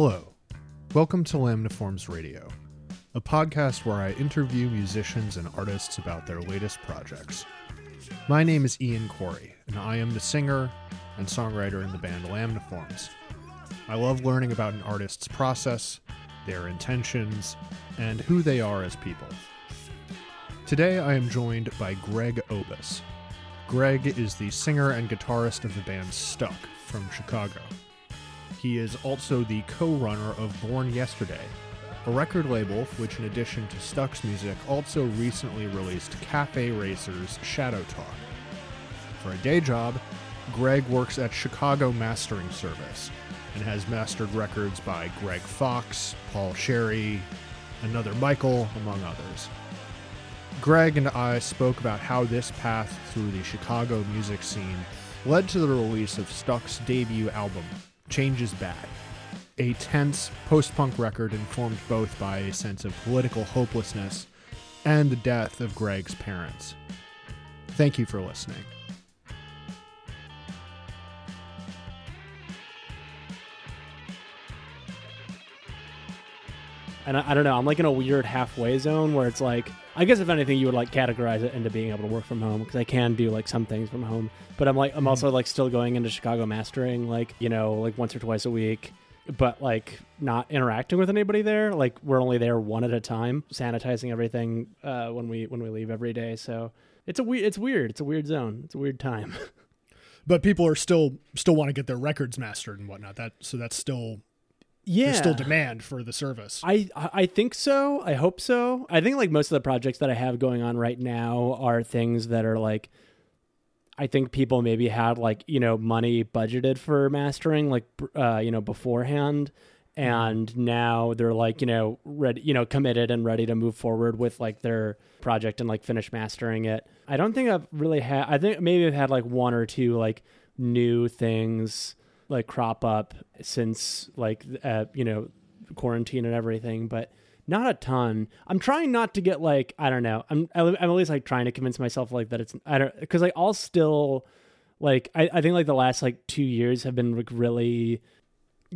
Hello. Welcome to Lamniforms Radio, a podcast where I interview musicians and artists about their latest projects. My name is Ian Corey, and I am the singer and songwriter in the band Lamniforms. I love learning about an artist's process, their intentions, and who they are as people. Today I am joined by Greg Obis. Greg is the singer and guitarist of the band Stuck from Chicago. He is also the co runner of Born Yesterday, a record label which, in addition to Stuck's music, also recently released Cafe Racer's Shadow Talk. For a day job, Greg works at Chicago Mastering Service and has mastered records by Greg Fox, Paul Cherry, Another Michael, among others. Greg and I spoke about how this path through the Chicago music scene led to the release of Stuck's debut album, Change is Bad, a tense post punk record informed both by a sense of political hopelessness and the death of Greg's parents. Thank you for listening. and I, I, don't know. I'm like in a weird halfway zone where it's like, I guess if anything, you would like categorize it into being able to work from home because I can do like some things from home. But I'm like, I'm also like still going into Chicago mastering, like you know, like once or twice a week, but like not interacting with anybody there. Like we're only there one at a time, sanitizing everything uh, when we when we leave every day. So it's a weird, it's weird, it's a weird zone, it's a weird time. but people are still still want to get their records mastered and whatnot. That so that's still yeah there's still demand for the service. I i think so. I hope so. I think like most of the projects that i have going on right now are things that are like i think people maybe had like you know money budgeted for mastering like uh you know beforehand. And now they're like you know ready you know committed and ready to move forward with like their project and like finish mastering it. I don't think i've really had i think maybe i've had like one or two like new things like crop up since like uh, you know quarantine and everything, but not a ton. I'm trying not to get like I don't know. I'm I'm at least like trying to convince myself like that it's I don't because like I'll still like I, I think like the last like two years have been like really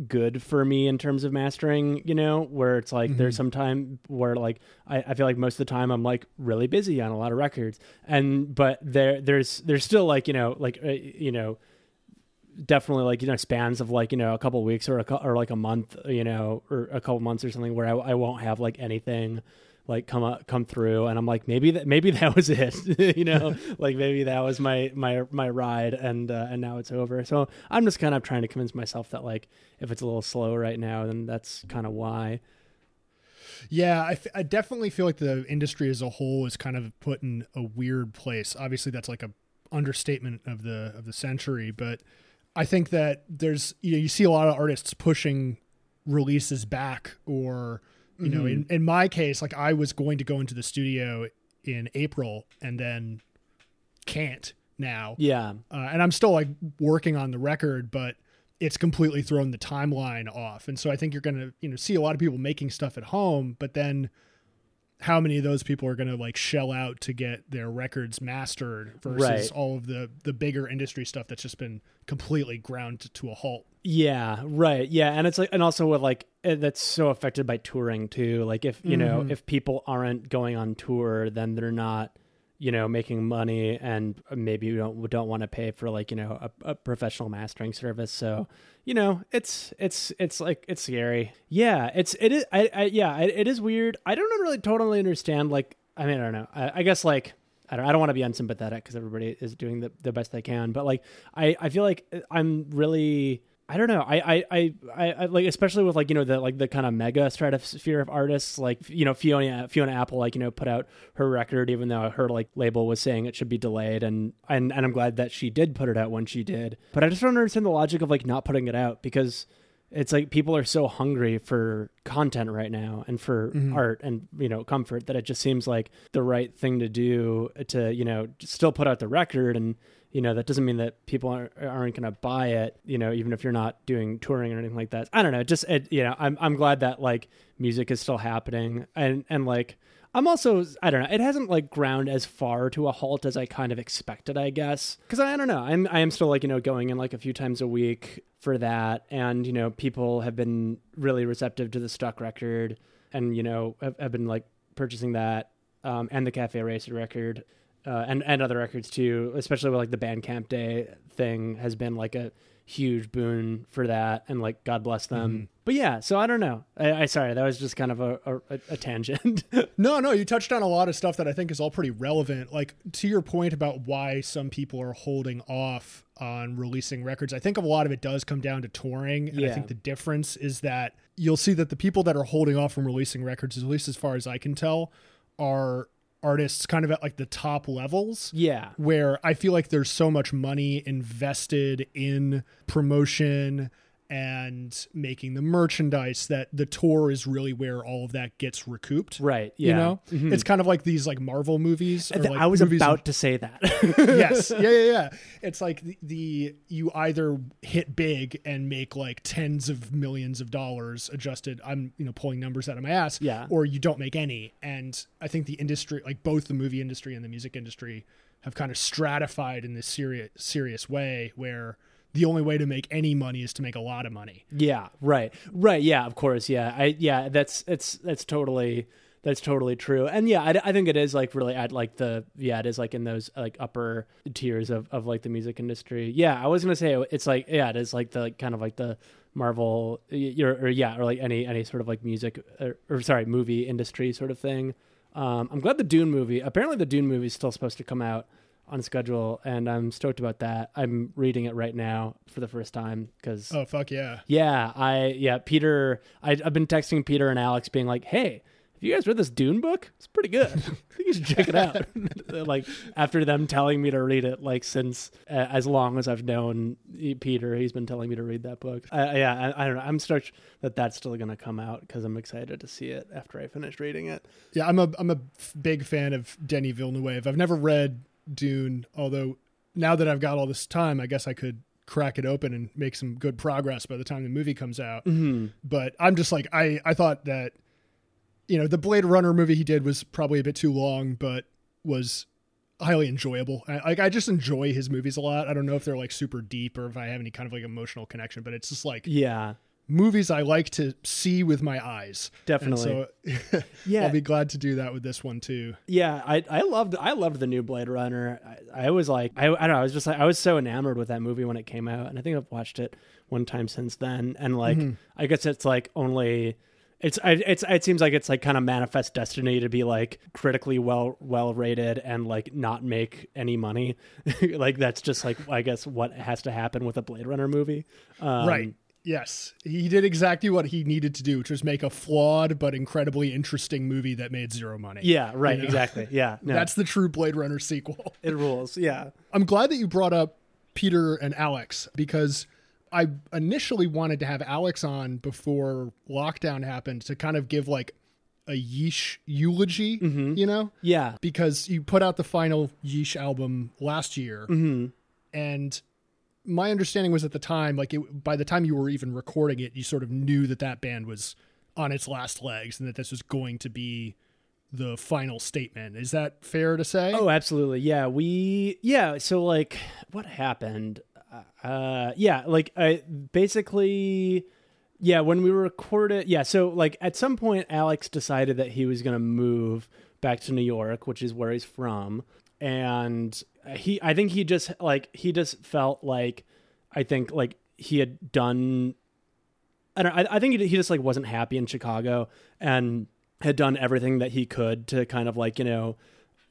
good for me in terms of mastering you know where it's like mm-hmm. there's some time where like I, I feel like most of the time i'm like really busy on a lot of records and but there there's there's still like you know like uh, you know definitely like you know spans of like you know a couple weeks or a or like a month you know or a couple months or something where I, I won't have like anything like come up come through. And I'm like maybe that maybe that was it you know? Like maybe that was my my my ride and uh, and now it's over. So I'm just kind of trying to convince myself that like if it's a little slow right now then that's kind of why. Yeah, I, f- I definitely feel like the industry as a whole is kind of put in a weird place. Obviously, that's like a understatement of the of the century, but I think that there's you know you see a lot of artists pushing releases back or you mm-hmm. know in, mm-hmm. in my case like I was going to go into the studio in April and then can't now. Yeah. Uh, and I'm still like working on the record but it's completely thrown the timeline off. And so I think you're going to you know see a lot of people making stuff at home but then how many of those people are going to like shell out to get their records mastered versus right. all of the the bigger industry stuff that's just been completely ground to, a halt yeah right yeah and it's like and also with like eh, that's so affected by touring too like if you mm-hmm. know if people aren't going on tour then they're not you know making money and maybe you don't don't want to pay for like you know a, a, professional mastering service. So you know it's it's it's like it's scary. Yeah it's it is I, I yeah it, it is weird. I don't really totally understand like i mean i don't know. I, I guess like I don't, I don't want to be unsympathetic because everybody is doing the, the best they can. But like i i feel like uh, i'm really I don't know. I, I, I, I, like, especially with like, you know, the, like the kind of mega stratosphere of artists, like, you know, Fiona, Fiona Apple, like, you know, put out her record, even though her like label was saying it should be delayed. And, and, and I'm glad that she did put it out when she did, but I just don't understand the logic of like not putting it out because it's like people are so hungry for content right now and for mm-hmm. art and you know comfort that it just seems like the right thing to do to you know still put out the record and you know that doesn't mean that people aren't, aren't going to buy it you know even if you're not doing touring or anything like that. I don't know just it, you know i'm i'm glad that like music is still happening. And and like i'm also i don't know it hasn't like ground as far to a halt as i kind of expected i guess. Because I, I don't know i'm i am still like you know going in like a few times a week for that. And you know people have been really receptive to the stuck record and you know have, have been like purchasing that um, and the cafe racer record uh, and and other records too, especially with like the Bandcamp Day thing has been like a huge boon for that, and like God bless them. Mm-hmm. But yeah, so I don't know. I, I sorry that was just kind of a a, a tangent. No, no, you touched on a lot of stuff that I think is all pretty relevant. Like to your point about why some people are holding off on releasing records, I think a lot of it does come down to touring. And I think the difference is that you'll see that the people that are holding off from releasing records, at least as far as I can tell, are artists kind of at like the top levels yeah, where I feel like there's so much money invested in promotion and making the merchandise that the tour is really where all of that gets recouped. right. You Yeah, know, Mhm. it's kind of like these like Marvel movies. Th- like I was movies about to say that. yes, yeah, yeah, yeah. It's like the, the you either hit big and make like tens of millions of dollars adjusted. I'm you know pulling numbers out of my ass. Yeah. Or you don't make any. And I think the industry, like both the movie industry and the music industry, have kind of stratified in this serious serious way where the only way to make any money is to make a lot of money. Yeah, right. Right, yeah, of course. Yeah. I yeah, that's it's that's totally that's totally true. And yeah, I, I think it is like really at like the yeah, it is like in those like upper tiers of of like the music industry. Yeah, I was going to say it's like yeah, it is like the like, kind of like the Marvel or, or yeah, or like any any sort of like music or, or sorry, movie industry sort of thing. Um I'm glad the Dune movie. Apparently the Dune movie is still supposed to come out on schedule and I'm stoked about that. I'm reading it right now for the first time cuz Oh fuck yeah. yeah, I yeah, Peter. I, I've been texting Peter and Alex, being like, "Hey, have you guys read this Dune book? It's pretty good. I think you should check it out." like after them telling me to read it, like since uh, as long as I've known Peter, he's been telling me to read that book. Uh, yeah, I, I don't know. I'm stoked that that's still going to come out because I'm excited to see it after I finish reading it. Yeah, I'm a I'm a f- big fan of Denis Villeneuve. I've never read Dune, although now that I've got all this time, I guess I could crack it open and make some good progress by the time the movie comes out. Mm-hmm. But I'm just like I I thought that you know, the Blade Runner movie he did was probably a bit too long, but was highly enjoyable. I, like I just enjoy his movies a lot. I don't know if they're like super deep or if I have any kind of like emotional connection, but it's just like Yeah, movies I like to see with my eyes. definitely. And so yeah, I'll be glad to do that with this one too. Yeah, I I loved I loved the new Blade Runner. I, I was like I I don't know I was just like I was so enamored with that movie when it came out, and I think I've watched it one time since then. And like Mm-hmm. I guess it's like only it's I, it's it seems like it's like kind of manifest destiny to be like critically well well rated and like not make any money. like that's just like I guess what has to happen with a Blade Runner movie. Um, right. Yes. He did exactly what he needed to do, which was make a flawed but incredibly interesting movie that made zero money. Yeah. Right. know? Exactly. Yeah. No, That's the true Blade Runner sequel. it rules. Yeah. I'm glad that you brought up Peter and Alex because I initially wanted to have Alex on before lockdown happened to kind of give like a yeesh eulogy, Mm-hmm. you know? Yeah. Because you put out the final yeesh album last year hmm and my understanding was at the time like it, by the time you were even recording it you sort of knew that that band was on its last legs and that this was going to be the final statement is that fair to say Oh, absolutely. Yeah, we yeah, so like what happened? Uh yeah, like I basically yeah, when we recorded yeah, so like at some point Alex decided that he was going to move back to New York, which is where he's from, and he I think he just like he just felt like I think like he had done I don't I, I think he, just like wasn't happy in Chicago and had done everything that he could to kind of like, you know,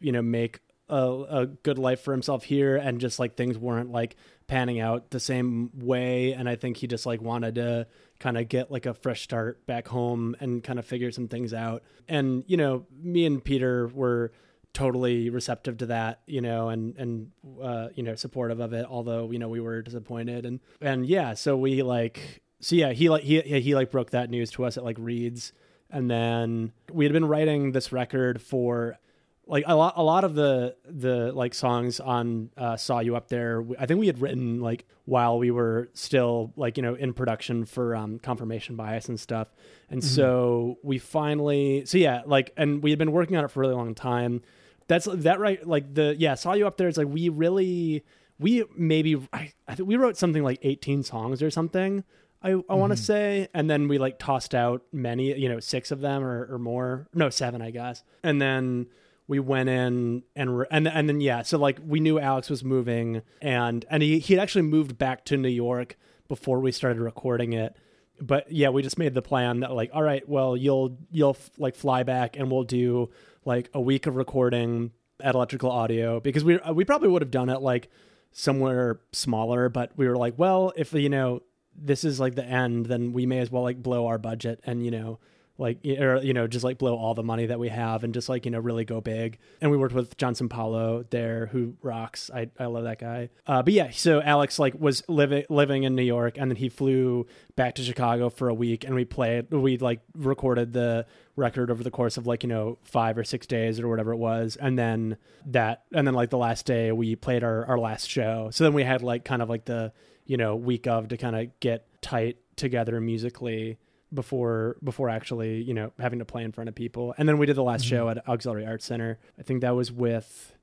you know, make a, a good life for himself here and just like things weren't like panning out the same way and I think he just like wanted to kind of get like a fresh start back home and kind of figure some things out. And you know, me and Peter were totally receptive to that, you know, and and uh, you know, supportive of it. Although you know we were disappointed, and and yeah, so we like, so yeah, he like he he like broke that news to us at like Reeds, and then we had been writing this record for like a lot a lot of the the like songs on uh, saw you up there i think we had written like while we were still like you know in production for um, confirmation bias and stuff and mm-hmm. so we finally so yeah like and we had been working on it for a really long time that's that right like the yeah saw you up there. It's like we really we maybe I, I think we wrote something like 18 songs or something I, I mm-hmm. want to say. And then we like tossed out many, you know, six of them or, or more. No, seven, I guess. And then we went in and re- and and then yeah, so like we knew Alex was moving and and he he had actually moved back to New York before we started recording it. But yeah, we just made the plan that like, all right, well, you'll you'll like fly back and we'll do like a week of recording at Electrical Audio because we we probably would have done it like somewhere smaller, but we were like, well, if you know this is like the end, then we may as well like blow our budget and you know like or you know just like blow all the money that we have and just like you know really go big. And we worked with jon san paolo there who rocks. I, I love that guy. Uh, but yeah so alex like was living living in new york and then he flew back to chicago for a week and we played we like recorded the record over the course of like you know five or six days or whatever it was. And then that and then like the last day we played our, our last show. So then we had like kind of like the you know week of to kind of get tight together musically before before actually you know having to play in front of people. And then we did the last mm-hmm. show at auxiliary arts center. I think that was with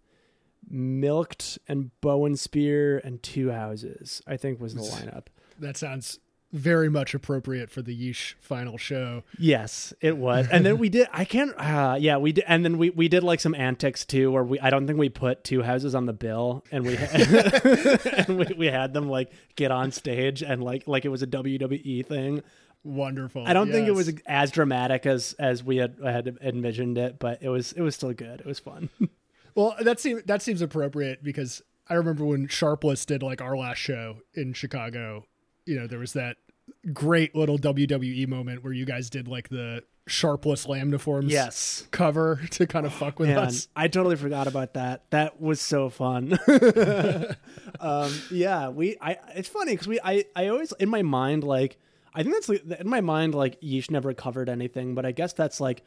milked and bow and spear and two houses i think was the lineup. that sounds very much appropriate for the yeesh final show. Yes it was. And then we did i can't uh, yeah we did and then we, we did like some antics too where we i don't think we put two houses on the bill and we and we, we had them like get on stage and like like it was a wwe thing wonderful. I don't yes. think it was as dramatic as as we had had envisioned it, but it was it was still good. It was fun. well, that seems that seems appropriate because I remember when Sharpless did like our last show in Chicago. You know, there was that great little WWE moment where you guys did like the Sharpless Lambda yes cover to kind of fuck with Man, us. I totally forgot about that. That was so fun. um, yeah, we. I. It's funny because we. I. I always in my mind like I think that's like, in my mind like Yeesh never covered anything, but I guess that's like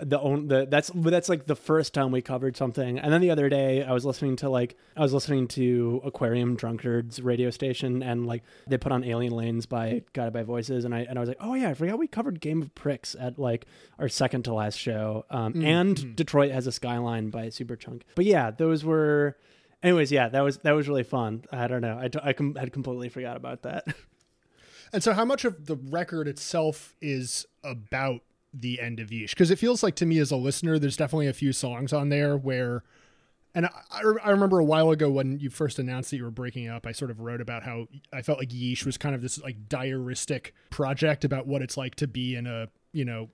the own the that's that's like the first time we covered something. And then the other day i was listening to like i was listening to aquarium drunkards radio station and like they put on alien lanes by guided by voices and i and i was like oh yeah i forgot we covered game of pricks at like our second to last show. Um, mm-hmm. and mm. detroit has a skyline by superchunk. But yeah those were anyways yeah that was that was really fun. I don't know. I, I com- had completely forgot about that And so, how much of the record itself is about the end of Yeesh? Because it feels like to me as a listener, there's definitely a few songs on there where, and I, I remember a while ago when you first announced that you were breaking up, I sort of wrote about how I felt like Yeesh was kind of this like diaristic project about what it's like to be in a, you know,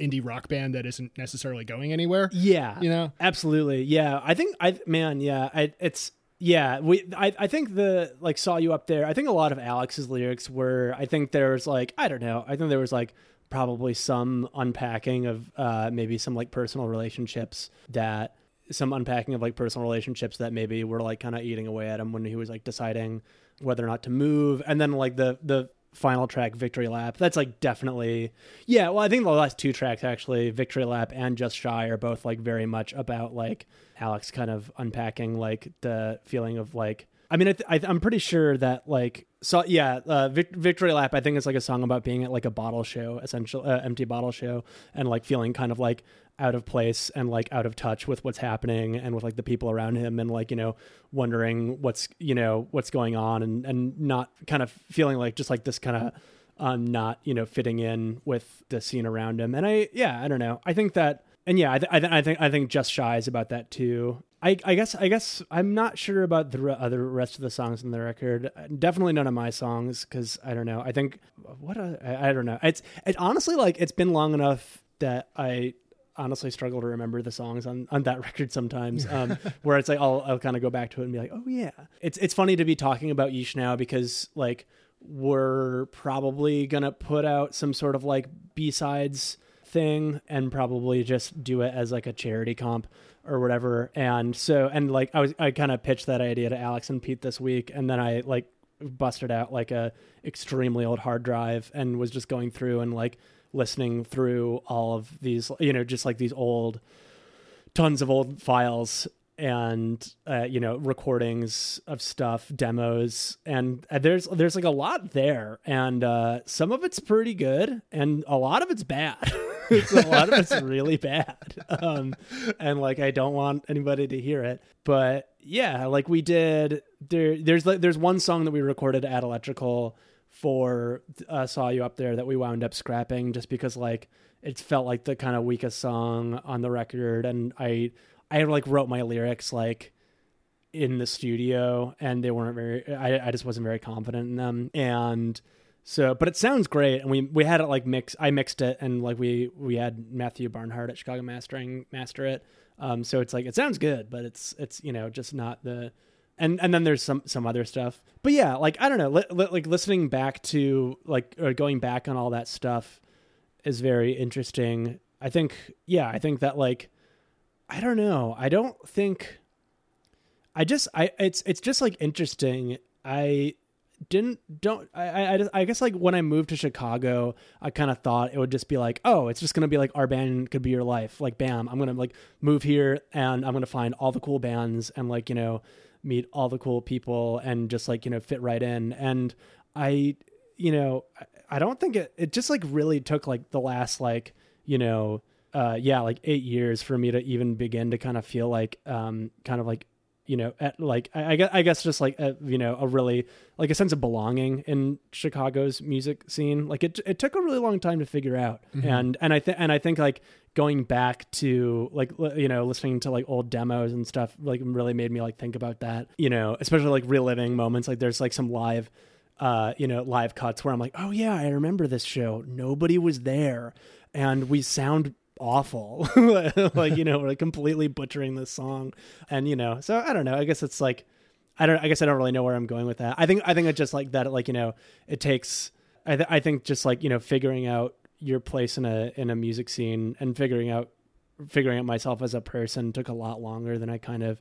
indie rock band that isn't necessarily going anywhere. Yeah. You know? Absolutely. Yeah. I think I man, yeah, I, it's yeah, we I, I think the like saw you up there. I think a lot of Alex's lyrics were I think there was like I don't know. I think there was like probably some unpacking of uh maybe some like personal relationships that some unpacking of like personal relationships that maybe were like kind of eating away at him when he was like deciding whether or not to move and then like the the final track victory lap. That's like definitely yeah well i think the last two tracks actually victory lap and just shy are both like very much about like alex kind of unpacking like the feeling of like i mean I am pretty sure that like so yeah uh, Vic- victory lap i think it's like a song about being at like a bottle show essential uh, empty bottle show and like feeling kind of like out of place and like out of touch with what's happening and with like the people around him and like you know wondering what's you know what's going on and and not kind of feeling like just like this kind of um not you know fitting in with the scene around him and i yeah i don't know i think that and yeah i, th- I, th- I think i think just shy is about that too I, I guess I guess I'm not sure about the re- other rest of the songs in the record. Definitely none of my songs because I don't know. I think what a, I, I don't know. It's it honestly like it's been long enough that I honestly struggle to remember the songs on, on that record sometimes. Um, where it's like I'll I'll kind of go back to it and be like, oh yeah. It's it's funny to be talking about Yeesh now because like we're probably gonna put out some sort of like B sides thing and probably just do it as like a charity comp or whatever. And so and like I was I kind of pitched that idea to Alex and Pete this week, and then I like busted out like a extremely old hard drive and was just going through and like listening through all of these, you know, just like these old tons of old files and uh, you know recordings of stuff demos. And uh, there's there's like a lot there. And uh, some of it's pretty good and a lot of it's bad. A lot of it's really bad. Um, and like i don't want anybody to hear it. But yeah like we did there there's like there's one song that we recorded at electrical for uh, saw you up there that we wound up scrapping just because like it felt like the kind of weakest song on the record. And i I like wrote my lyrics like in the studio and they weren't very I, I just wasn't very confident in them. And so but it sounds great. And we we had it like mix I mixed it and like we we had Matthew Barnhart at Chicago Mastering master it. Um so it's like it sounds good but it's it's you know just not the and and then there's some some other stuff but yeah like I don't know li- li- like listening back to like or going back on all that stuff is very interesting I think yeah I think that like I don't know. I don't think I just I it's it's just like interesting. I didn't don't I I I guess like when I moved to Chicago, I kind of thought it would just be like, oh, it's just gonna be like our band could be your life. Like, bam, I'm gonna like move here and I'm gonna find all the cool bands and like you know meet all the cool people and just like you know fit right in. And I, you know, I don't think it it just like really took like the last like you know uh, yeah, like eight years for me to even begin to kind of feel like, um, kind of like, you know, at like, I, I guess, I guess just like, a, you know, a really like a sense of belonging in Chicago's music scene. Like it, it took a really long time to figure out. Mm-hmm. And, and I think, and I think like going back to like, you know, listening to like old demos and stuff, like really made me like think about that, you know, especially like reliving moments. Like there's like some live, uh, you know, live cuts where I'm like, oh yeah, I remember this show. Nobody was there and we sound awful. like, you know, we're like completely butchering this song. And, you know, so I don't know. I guess it's like I don't I guess I don't really know where I'm going with that. I think I think it's just like that like, you know, it takes I th- I think just like, you know, figuring out your place in a in a music scene and figuring out figuring out myself as a person took a lot longer than I kind of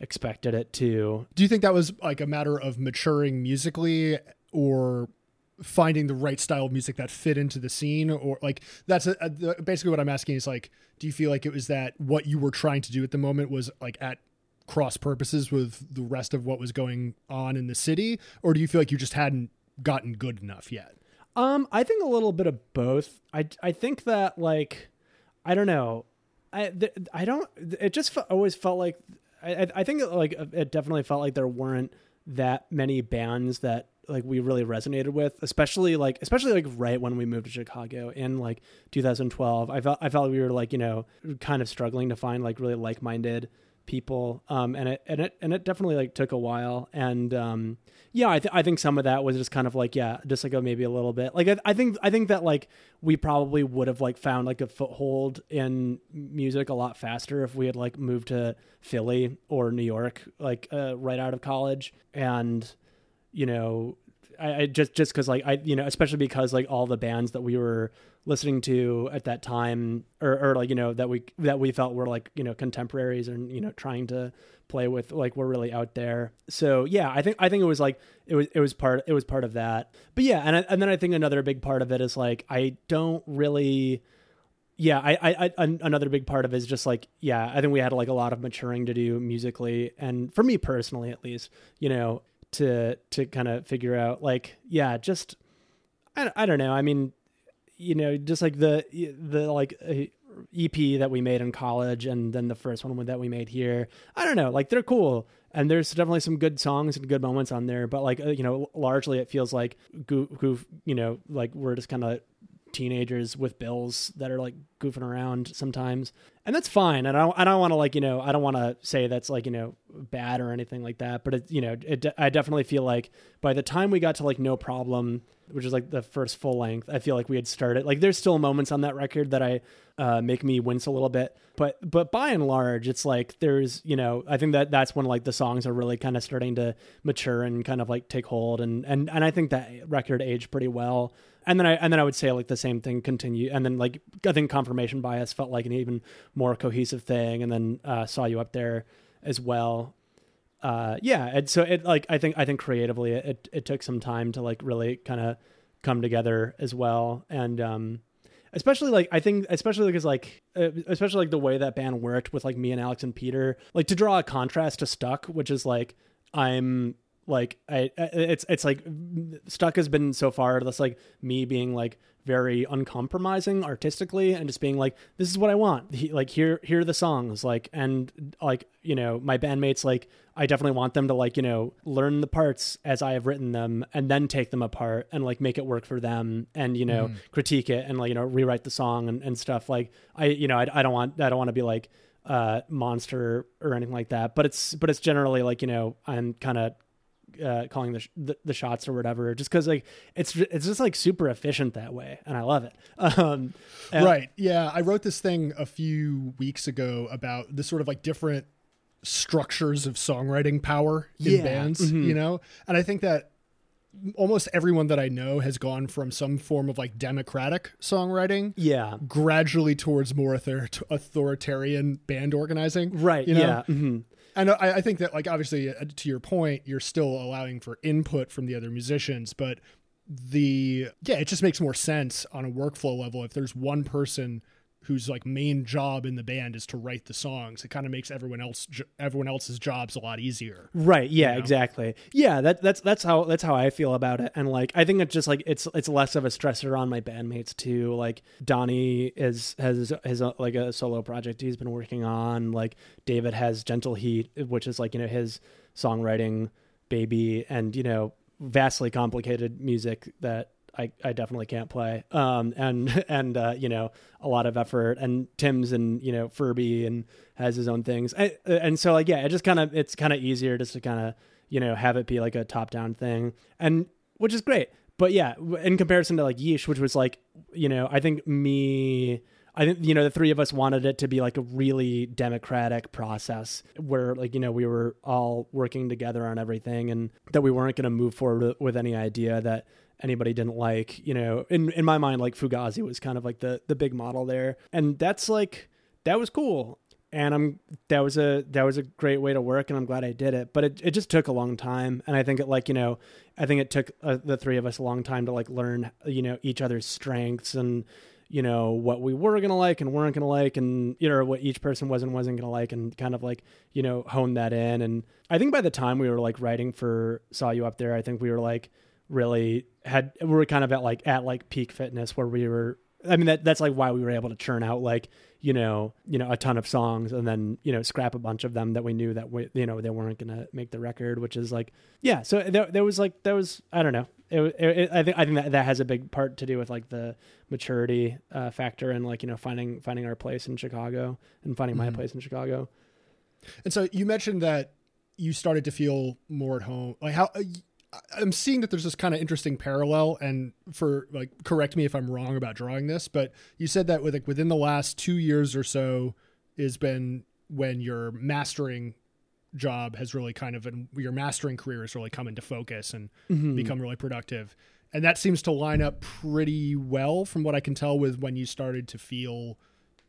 expected it to. Do you think that was like a matter of maturing musically or finding the right style of music that fit into the scene? Or like that's a, a, basically what i'm asking is like do you feel like it was that what you were trying to do at the moment was like at cross purposes with the rest of what was going on in the city? Or do you feel like you just hadn't gotten good enough yet um i think a little bit of both i i think that like i don't know i th- i don't it just always felt like i i think like it definitely felt like there weren't that many bands that like we really resonated with, especially like especially like right when we moved to Chicago in like 2012. I felt I felt we were like you know kind of struggling to find like really like minded people, um, and it and it and it definitely like took a while. And um, yeah, I th- I think some of that was just kind of like yeah, just like a, maybe a little bit. Like I, I think I think that like we probably would have like found like a foothold in music a lot faster if we had like moved to Philly or New York like uh, right out of college. And you know, I, I just just because like I you know especially because like all the bands that we were listening to at that time or, or like you know that we that we felt were like you know contemporaries and you know trying to play with like we're really out there. So yeah i think i think it was like it was it was part it was part of that. But yeah and I, and then i think another big part of it is like i don't really yeah I, I i another big part of it is just like yeah i think we had like a lot of maturing to do musically and for me personally at least you know to to kind of figure out like yeah just I, I don't know. I mean you know just like the the like ep that we made in college and then the first one that we made here. I don't know like they're cool. And there's definitely some good songs and good moments on there but like uh, you know largely it feels like goof, goof you know like we're just kind of teenagers with bills that are like goofing around sometimes. And that's fine. And i don't, I don't want to like you know i don't want to say that's like you know bad or anything like that. But it you know it, i definitely feel like by the time we got to like no problem which is like the first full length i feel like we had started like there's still moments on that record that i uh, make me wince a little bit. But but by and large it's like there's you know i think that that's when like the songs are really kind of starting to mature and kind of like take hold and and and i think that record aged pretty well. And then I and then I would say like the same thing continue, and then like I think confirmation bias felt like an even more cohesive thing, and then uh, saw you up there as well. Uh, yeah, and so it like I think I think creatively it it took some time to like really kind of come together as well, and um, especially like I think especially because like uh, especially like the way that band worked with like me and Alex and Peter, like to draw a contrast to Stuck, which is like I'm like I it's it's like Stuck has been so far that's like me being like very uncompromising artistically and just being like this is what I want he, like here here are the songs like and like you know my bandmates like I definitely want them to like you know learn the parts as I have written them and then take them apart and like make it work for them and you know mm. critique it and like you know rewrite the song and, and stuff like I you know I, I don't want I don't want to be like uh monster or anything like that but it's but it's generally like you know I'm kind of uh, calling the, sh- the, the shots or whatever, just because like it's it's just like super efficient that way, and I love it. Um, right? Yeah, I wrote this thing a few weeks ago about the sort of like different structures of songwriting power in yeah. bands, mm-hmm. you know, and I think that almost everyone that I know has gone from some form of like democratic songwriting, yeah, gradually towards more author- authoritarian band organizing, right? You know? Yeah. Mm-hmm and I, I think that like obviously uh, to your point, you're still allowing for input from the other musicians, but the yeah, it just makes more sense on a workflow level if there's one person whose like main job in the band is to write the songs. It kind of makes everyone else everyone else's jobs a lot easier right yeah you know? exactly. Yeah that that's that's how that's how i feel about it. And like i think it's just like it's it's less of a stressor on my bandmates too. Like donnie is has has a, like a solo project he's been working on. Like david has gentle heat which is like you know his songwriting baby and you know vastly complicated music that I, I definitely can't play. Um, and and uh, you know a lot of effort. And Tim's and you know Furby and has his own things. I, and so like yeah, it just kind of it's kind of easier just to kind of you know have it be like a top down thing, and which is great. But yeah, in comparison to like Yeesh, which was like you know I think me. I think you know the three of us wanted it to be like a really democratic process where like you know we were all working together on everything and that we weren't going to move forward with any idea that anybody didn't like. You know, in in my mind, like Fugazi was kind of like the the big model there, and that's like that was cool. And I'm that was a that was a great way to work, and I'm glad I did it. But it it just took a long time, and I think it like you know I think it took uh, the three of us a long time to like learn you know each other's strengths and you know what we were gonna like and weren't gonna like and you know what each person was and wasn't gonna like and kind of like you know hone that in and i think by the time we were like writing for saw you up there i think we were like really had we were kind of at like at like peak fitness where we were I mean that that's like why we were able to churn out like you know you know a ton of songs and then you know scrap a bunch of them that we knew that we you know they weren't gonna make the record which is like yeah. So there, there was like there was I don't know. It, it, it, I think I think that that has a big part to do with like the maturity uh, factor and like you know finding finding our place in Chicago and finding mm-hmm. my place in Chicago. And so you mentioned that you started to feel more at home. Like how I'm seeing that there's this kind of interesting parallel, and for like, correct me if I'm wrong about drawing this, but you said that with like within the last two years or so has been when your mastering job has really kind of been your mastering career has really come into focus and mm-hmm. become really productive, and that seems to line up pretty well from what I can tell with when you started to feel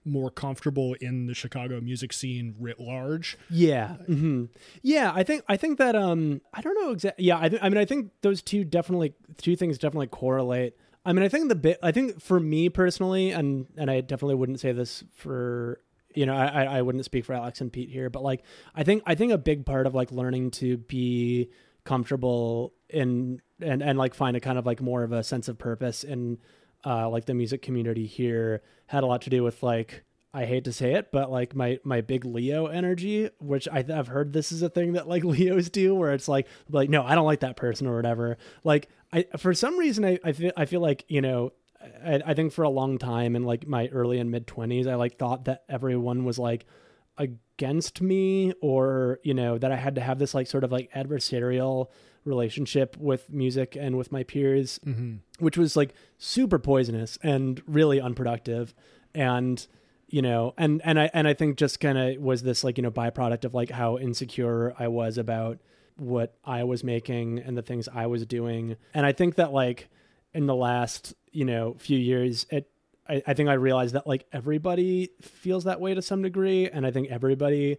more comfortable in the Chicago music scene writ large. Yeah, mm-hmm. yeah. I think I think that um I don't know exactly. Yeah, I, th- I mean I think those two definitely two things definitely correlate. I mean I think the bit I think for me personally and and I definitely wouldn't say this for you know I I wouldn't speak for Alex and Pete here, but like I think I think a big part of like learning to be comfortable in and and like find a kind of like more of a sense of purpose in uh, like the music community here had a lot to do with like I hate to say it, but like my my big Leo energy, which I, have heard this is a thing that like Leos do, where it's like like no, I don't like that person or whatever. Like I for some reason I I feel I feel like you know I, I think for a long time in like my early and mid twenties I like thought that everyone was like against me or you know that I had to have this like sort of like adversarial relationship with music and with my peers, mm-hmm. which was like super poisonous and really unproductive. And you know, and and I and I think just kind of was this like you know byproduct of like how insecure I was about what I was making and the things I was doing. And I think that like in the last you know few years, it I, I think I realized that like everybody feels that way to some degree, and I think everybody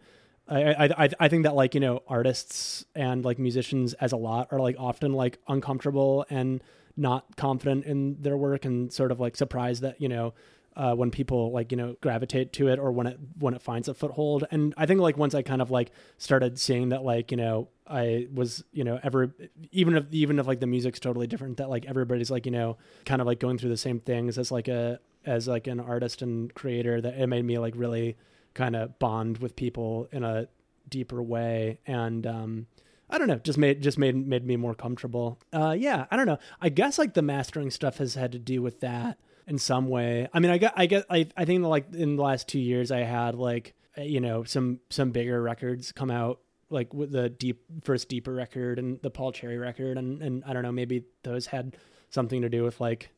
I, I I think that like you know artists and like musicians as a lot are like often like uncomfortable and not confident in their work and sort of like surprised that you know uh, when people like you know gravitate to it or when it when it finds a foothold. And i think like once i kind of like started seeing that like you know i was you know ever even if even if like the music's totally different that like everybody's like you know kind of like going through the same things as like a as like an artist and creator that it made me like really kind of bond with people in a deeper way and um I don't know, just made just made made me more comfortable. Uh, yeah, I don't know. I guess like the mastering stuff has had to do with that in some way. I mean, I got I get I I think like in the last two years I had like uh, you know some some bigger records come out like with the deep first deeper record and the Paul Cherry record and and I don't know maybe those had something to do with like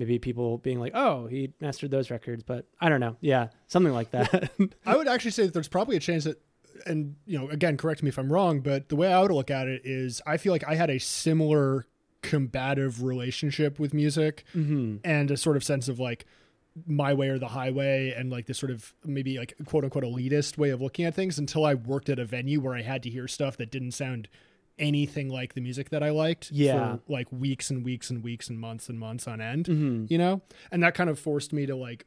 maybe people being like oh he mastered those records but I don't know yeah something like that. I would actually say that there's probably a chance that and you know, again, correct me if I'm wrong, but the way I would look at it is I feel like I had a similar combative relationship with music mm-hmm. and a sort of sense of like my way or the highway and like this sort of maybe like quote unquote elitist way of looking at things until I worked at a venue where I had to hear stuff that didn't sound anything like the music that I liked Yeah. for like weeks and weeks and weeks and months and months on end, Mhm. you know? And that kind of forced me to like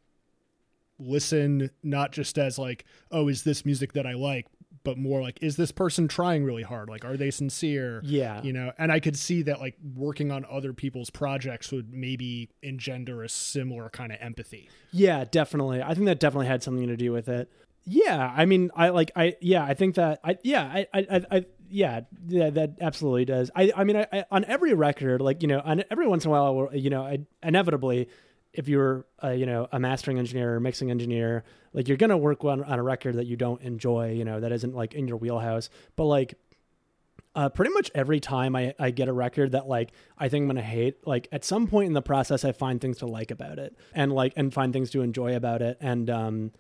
listen not just as like, oh, is this music that I like, but more like, is this person trying really hard? Like, are they sincere? Yeah. You know, and I could see that like working on other people's projects would maybe engender a similar kind of empathy. Yeah, definitely. I think that definitely had something to do with it. Yeah, I mean, I like, I yeah, I think that I yeah, I I I. Yeah, yeah, that absolutely does. I, I mean, I, I, on every record, like you know, on every once in a while, you know, I, inevitably, if you're, you know, a mastering engineer or mixing engineer, like you're gonna work on, on a record that you don't enjoy, you know, that isn't like in your wheelhouse. But like, uh, pretty much every time I, I get a record that like I think I'm gonna hate, like at some point in the process I find things to like about it and like and find things to enjoy about it and um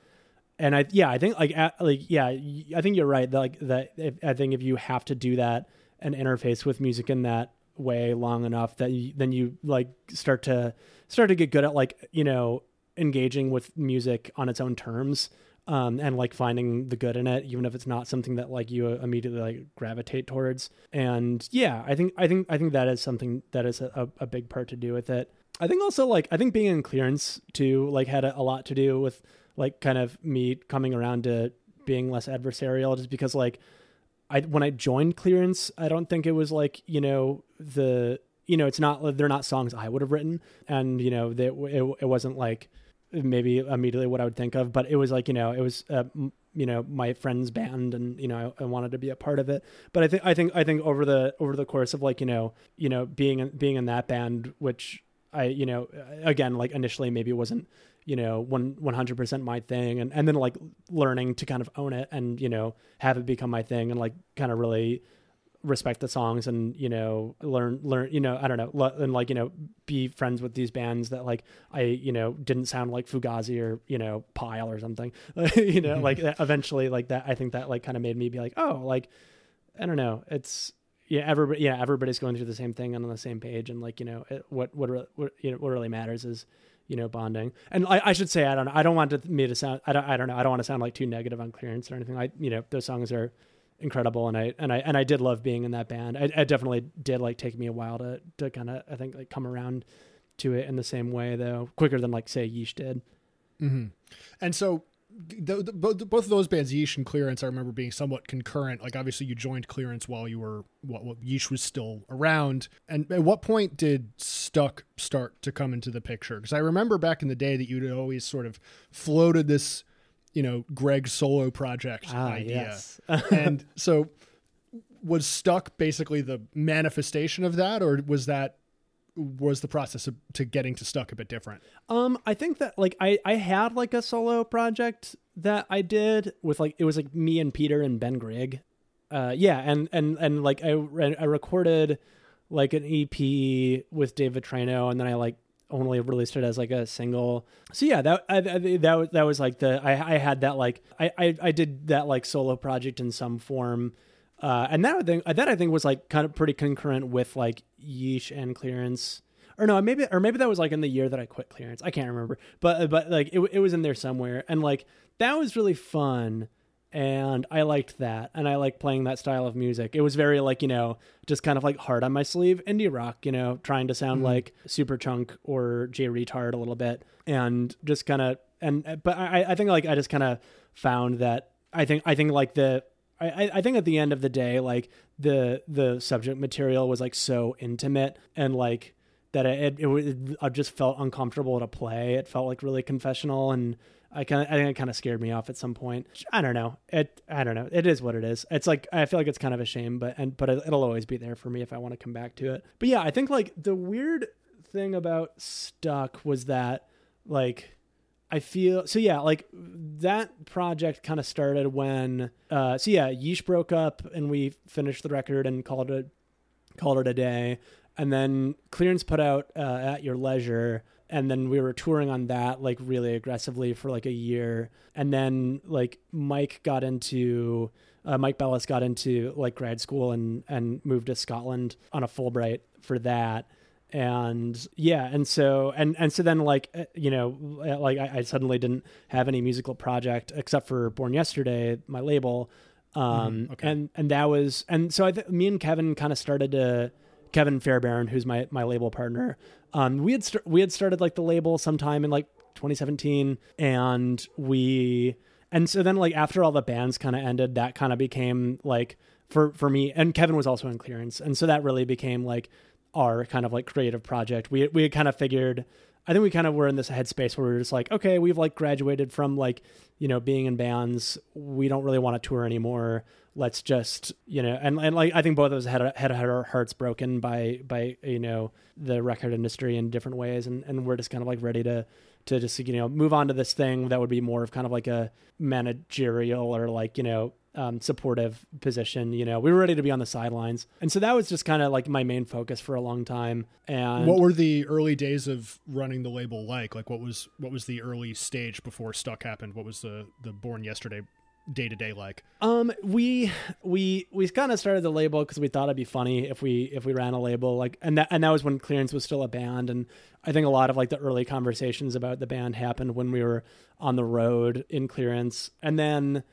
and I yeah I think like like yeah I think you're right that like that if, I think if you have to do that and interface with music in that way long enough that you, then you like start to start to get good at like you know engaging with music on its own terms um, and like finding the good in it, even if it's not something that like you immediately like gravitate towards. And yeah, I think I think I think that is something that is a, a big part to do with it. I think also like I think being in clearance too like had a, a lot to do with like kind of me coming around to being less adversarial, just because like I when I joined clearance, I don't think it was like you know the you know it's not they're not songs I would have written, and you know that it, it wasn't like maybe immediately what I would think of, but it was like you know it was uh, you know my friend's band, and you know I, I wanted to be a part of it. But I think I think I think over the over the course of like you know you know being in- being in that band, which I you know again like initially maybe wasn't you know one one hundred percent my thing, and and then like learning to kind of own it and you know have it become my thing, and like kind of really respect the songs and you know learn learn you know i don't know le- and like you know be friends with these bands that like i you know didn't sound like fugazi or you know pile or something you know like eventually like that i think that like kind of made me be like oh like i don't know it's yeah everybody yeah everybody's going through the same thing and on the same page and like you know it, what what, what you know what really matters is you know bonding. And I, I should say i don't know i don't want to, me to sound I don't, I don't know i don't want to sound like too negative on clearance or anything. Like you know those songs are incredible and i and i and i did love being in that band. I, I definitely did like take me a while to to kind of i think like come around to it in the same way though quicker than like say yeesh did. Mm-hmm. And so, the, the, both, both of those bands, Yeesh and Clearance, I remember being somewhat concurrent. Like, obviously, you joined Clearance while you were what, what Yeesh was still around. And at what point did Stuck start to come into the picture? Because I remember back in the day that you'd always sort of floated this, you know, Greg solo project ah idea. yes and so, was Stuck basically the manifestation of that, or was that was the process of, to getting to Stuck a bit different? Um, I think that like I I had like a solo project that I did with like it was like me and Peter and Ben Grigg. Uh, yeah, and and and like I I recorded like an EP with David Trino, and then I like only released it as like a single. So yeah, that I, I, that that was like the I I had that like I I, I did that like solo project in some form. Uh, and that I think that I think was like kind of pretty concurrent with like Yeesh and Clearance, or no, maybe or maybe that was like in the year that I quit Clearance. I can't remember, but but like it it was in there somewhere, and like that was really fun. and I liked that, and I liked playing that style of music. It was very like you know, just kind of like hard on my sleeve. Indie rock, you know, trying to sound like Superchunk or Jay Reatard a little bit, and just kind of and but I I think like I just kind of found that I think I think like the I, I think at the end of the day, like the the subject material was like so intimate and like that it it, it, I just felt uncomfortable to play. It felt like really confessional, and I kind of I think it kind of scared me off at some point. I don't know. It I don't know. It is what it is. It's like I feel like it's kind of a shame, but and but it, it'll always be there for me if I want to come back to it. But yeah, I think like the weird thing about Stuck was that like I feel so yeah, like that project kind of started when uh so yeah, Yeesh broke up and we finished the record and called it called it a day. And then Clearance put out uh, at your leisure and then we were touring on that like really aggressively for like a year. And then like Mike got into uh, Mike Bellis got into like grad school and and moved to Scotland on a Fulbright for that and yeah and so and and so then like uh, you know like I, I, suddenly didn't have any musical project except for born yesterday my label um mm, okay. and and that was and so i th- me and kevin kind of started to kevin fairbairn who's my my label partner um we had st- we had started like the label sometime in like 2017 and we and so then like after all the bands kind of ended that kind of became like for for me and kevin was also in clearance and so that really became like our kind of like creative project. We we had kind of figured I think we kind of were in this headspace where we are just like, okay, we've like graduated from like, you know, being in bands. We don't really want to tour anymore. Let's just, you know, and, and like I think both of us had had, had our hearts broken by by you know the record industry in different ways, and and we're just kind of like ready to to just you know move on to this thing that would be more of kind of like a managerial or like you know um, supportive position. You know, we were ready to be on the sidelines, and so that was just kind of like my main focus for a long time. And what were the early days of running the label like? Like, what was what was the early stage before Stuck happened? What was the the Born Yesterday day to day like? Um, we we we kind of started the label because we thought it'd be funny if we if we ran a label like, and that and that was when Clearance was still a band, and I think a lot of like the early conversations about the band happened when we were on the road in Clearance, and then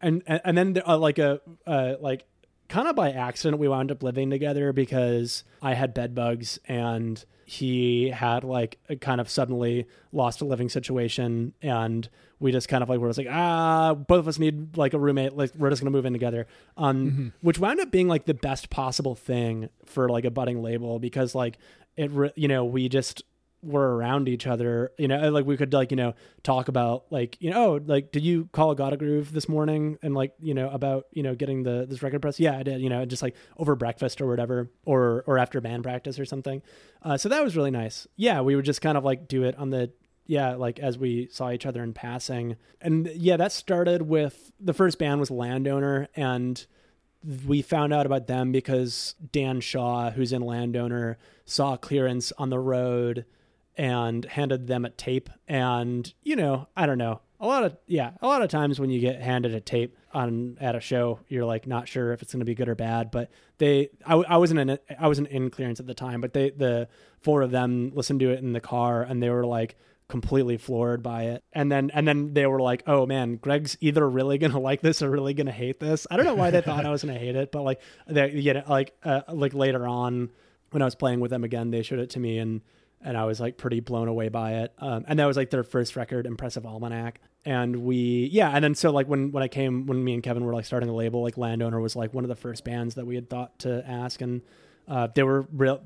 and and then uh, like a uh, like kind of by accident we wound up living together because I had bed bugs and he had like kind of suddenly lost a living situation and we just kind of like were like ah both of us need like a roommate like we're just gonna move in together um mm-hmm. which wound up being like the best possible thing for like a budding label because like it re- you know we just were around each other, you know, like we could like, you know, talk about like, you know, oh, like, did you call a Gotta Groove this morning? And like, you know, about, you know, getting the, this record press. Yeah, I did, you know, just like over breakfast or whatever, or, or after band practice or something. Uh, so that was really nice. Yeah. We would just kind of like do it on the, yeah, like as we saw each other in passing. And yeah, that started with the first band was Landowner and we found out about them because Dan Shaw, who's in Landowner, saw clearance on the road and handed them a tape. And, you know, I don't know. A lot of yeah, a lot of times when you get handed a tape on at a show, you're like not sure if it's going to be good or bad. But they, I, I wasn't in I wasn't in clearance at the time, but they the four of them listened to it in the car and they were like completely floored by it. And then and then they were like, "Oh man, Greg's either really gonna like this or really gonna hate this." I don't know why they thought I was gonna hate it, but like they, you know, like uh, like later on when I was playing with them again, they showed it to me and and I was like pretty blown away by it. Um, and that was like their first record, Impressive Almanac. And we, yeah, and then so like when when I came, when me and Kevin were like starting the label, like Landowner was like one of the first bands that we had thought to ask, and uh, they were real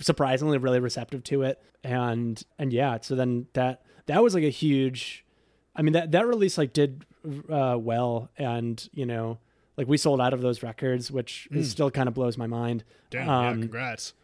surprisingly really receptive to it. And and yeah, so then that that was like a huge. I mean that that release like did uh, well, and you know like we sold out of those records, which mm. still kind of blows my mind. Damn, um, yeah, congrats.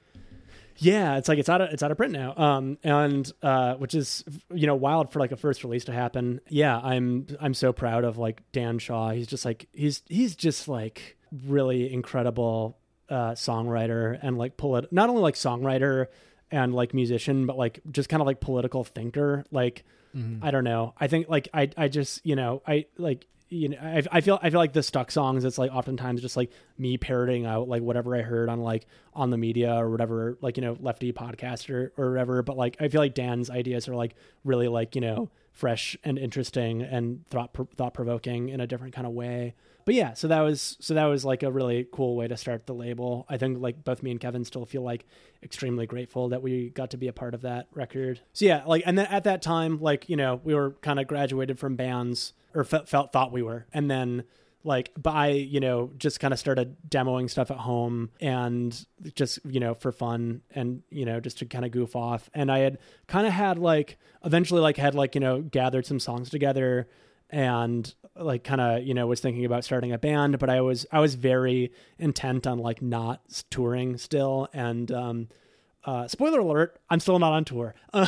Yeah, it's like it's out of it's out of print now. Um, and uh, which is you know wild for like a first release to happen. Yeah, I'm I'm so proud of like Dan Shaw. He's just like he's he's just like really incredible uh, songwriter and like polit not only like songwriter and like musician, but like just kind of like political thinker. Like mm-hmm. I don't know. I think like I I just you know I like you know, I, I feel I feel like the stuck songs. It's like oftentimes just like me parroting out like whatever I heard on like on the media or whatever, like you know, lefty podcast or or whatever. But like I feel like Dan's ideas are like really like you know fresh and interesting and thought thought provoking in a different kind of way. But yeah, so that was so that was like a really cool way to start the label. I think like both me and Kevin still feel like extremely grateful that we got to be a part of that record. So yeah, like and then at that time, like you know, we were kind of graduated from bands or felt, felt thought we were, and then like by you know just kind of started demoing stuff at home and just you know for fun and you know just to kind of goof off and i had kind of had like eventually like had like you know gathered some songs together and like kind of you know was thinking about starting a band but i was i was very intent on like not touring still and um uh, spoiler alert, I'm still not on tour. uh,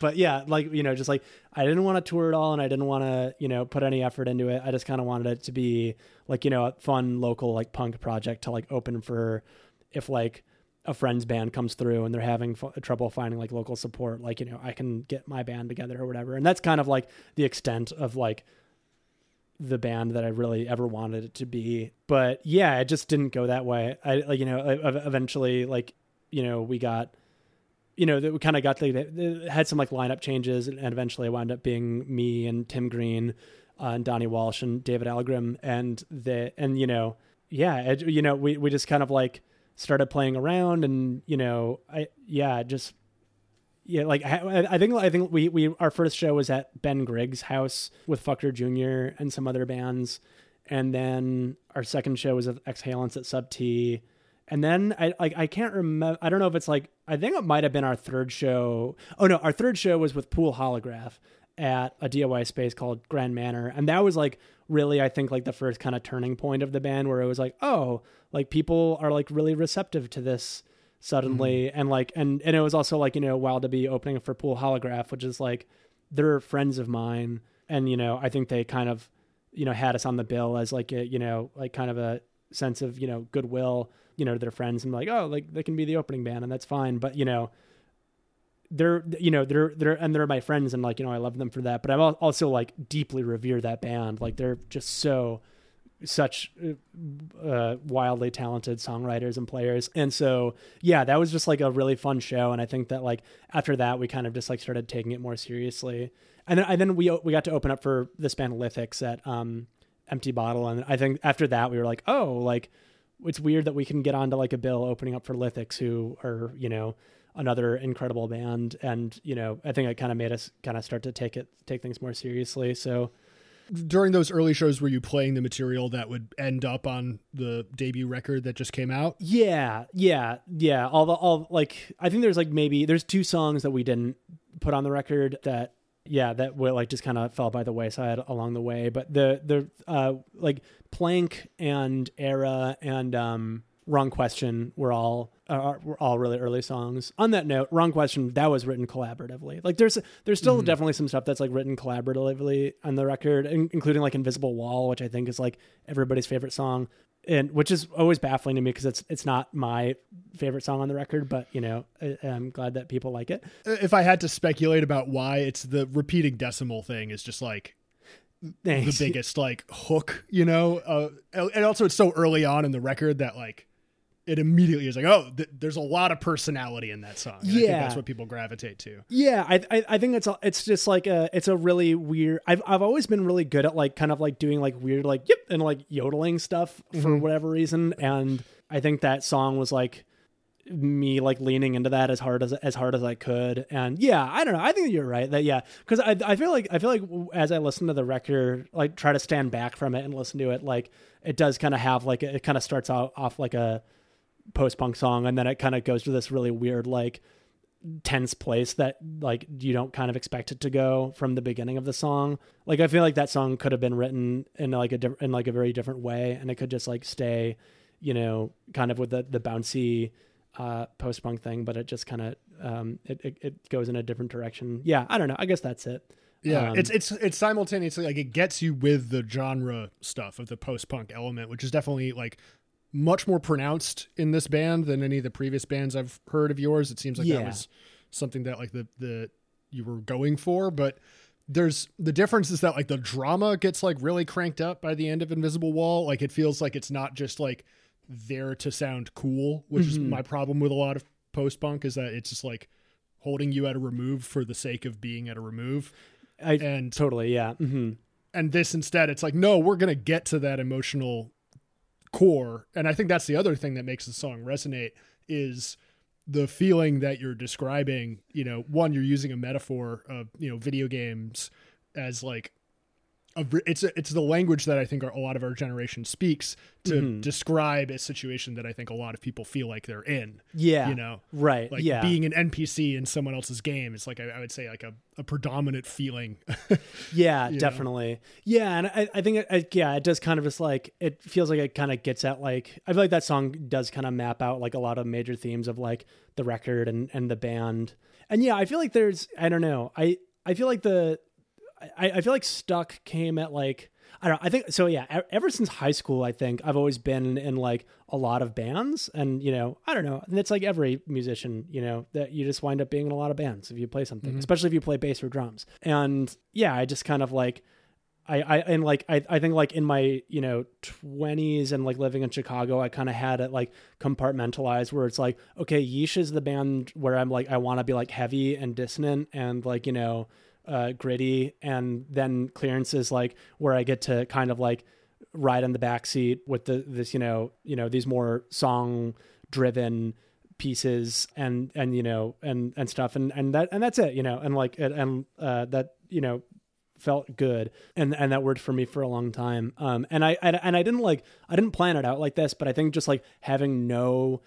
but yeah, like, you know, just like I didn't want to tour at all and I didn't want to, you know, put any effort into it. I just kind of wanted it to be like, you know, a fun local like punk project to like open for if like a friend's band comes through and they're having f- trouble finding like local support, like, you know, I can get my band together or whatever. And that's kind of like the extent of like the band that I really ever wanted it to be. But yeah, it just didn't go that way. I like you know eventually like you know we got you know we kind of got the had some like lineup changes and, eventually it wound up being me and Tim Green uh, and Donnie Walsh and David Algrim and the and you know yeah it, you know we we just kind of like started playing around and you know I yeah just yeah, like I, think I think we we our first show was at Ben Griggs' house with Fucker Jr. and some other bands, and then our second show was at Exhalants at Sub T, and then I like I can't remember. I don't know if it's like I think it might have been our third show. Oh no, our third show was with Pool Holograph at a DIY space called Grand Manor, and that was like really I think like the first kind of turning point of the band where it was like oh like people are like really receptive to this suddenly mm-hmm. and like and and it was also like you know wild to be opening for pool holograph which is like they're friends of mine. And you know i think they kind of you know had us on the bill as like a you know like kind of a sense of you know goodwill. You know to their friends and like oh like they can be the opening band and that's fine. But you know they're you know they're they're and they're my friends and like you know I love them for that but I'm also like deeply revere that band like they're just so such uh, wildly talented songwriters and players. And so, yeah, that was just like a really fun show. And I think that like after that, we kind of just like started taking it more seriously. And then, and then we we got to open up for this band Lithics at um, Empty Bottle. And I think after that, we were like, oh, like it's weird that we can get onto like a bill opening up for Lithics, who are you know another incredible band. And you know, I think it kind of made us kind of start to take it take things more seriously. So during those early shows were you playing the material that would end up on the debut record that just came out yeah yeah yeah all the all like i think there's like maybe there's two songs that we didn't put on the record that yeah that were like just kind of fell by the wayside along the way but the the uh like plank and era and um wrong question were all are, were all really early songs. On that note, wrong question that was written collaboratively. Like there's there's still mm-hmm. definitely some stuff that's like written collaboratively on the record, in, including like Invisible Wall, which I think is like everybody's favorite song, and which is always baffling to me because it's it's not my favorite song on the record, but you know I, I'm glad that people like it. If I had to speculate about why, it's the repeating decimal thing is just like Thanks. the biggest like hook, you know. Uh, and also, it's so early on in the record that like it immediately is like, oh, th- there's a lot of personality in that song. And yeah, that's what people gravitate to. Yeah, I, I, I think it's a, it's just like a it's a really weird. I've I've always been really good at like kind of like doing like weird like yep and like yodeling stuff for mm-hmm. whatever reason, and I think that song was like me like leaning into that as hard as as hard as I could. And yeah, I don't know. I think you're right that yeah, because I I feel like I feel like as I listen to the record, like try to stand back from it and listen to it, like it does kind of have like it kind of starts out off like a post punk song, and then it kind of goes to this really weird like tense place that like you don't kind of expect it to go from the beginning of the song. Like I feel like that song could have been written in like a di- in like a very different way, and it could just like stay, you know, kind of with the the bouncy uh, post punk thing, but it just kind of um, it, it, it goes in a different direction. Yeah, I don't know. I guess that's it. Yeah, um, it's it's it's simultaneously like it gets you with the genre stuff of the post punk element, which is definitely like much more pronounced in this band than any of the previous bands I've heard of yours. It seems like yeah. that was something that like the the you were going for, but there's the difference is that like the drama gets like really cranked up by the end of Invisible Wall. Like it feels like it's not just like there to sound cool, which mm-hmm. is my problem with a lot of post punk is that it's just like holding you at a remove for the sake of being at a remove. I And totally yeah. hmm and this instead it's like no we're going to get to that emotional core and i think that's the other thing that makes the song resonate is the feeling that you're describing. You know one you're using a metaphor of you know video games as like it's a, it's the language that I think our, a lot of our generation speaks to Mhm. describe a situation that I think a lot of people feel like they're in. Yeah. You know, Right. like yeah. being an NPC in someone else's game. It's like I, I would say like a, a predominant feeling. Yeah, you know? definitely. Yeah, and I, I think it, it, yeah, it does kind of just like it feels like it kind of gets at like I feel like that song does kind of map out like a lot of major themes of like the record and and the band. And yeah, I feel like there's I don't know. I I feel like the I I feel like Stuck came at like I don't know. I think so. Yeah. Ever since high school, I think I've always been in like a lot of bands, and you know, I don't know. And it's like every musician, you know, that you just wind up being in a lot of bands if you play something, mm-hmm. especially if you play bass or drums. And yeah, I just kind of like, I, I and like I, I think like in my you know 20s and like living in Chicago I kind of had it like compartmentalized where it's like okay Yeesh is the band where I'm like I want to be like heavy and dissonant and like you know uh gritty and then clearance is like where I get to kind of like ride in the back seat with the this you know you know these more song driven pieces and and you know and and stuff. And and that and that's it you know and like and uh that you know felt good and and that worked for me for a long time. Um and I, I and I didn't like I didn't plan it out like this but I think just like having no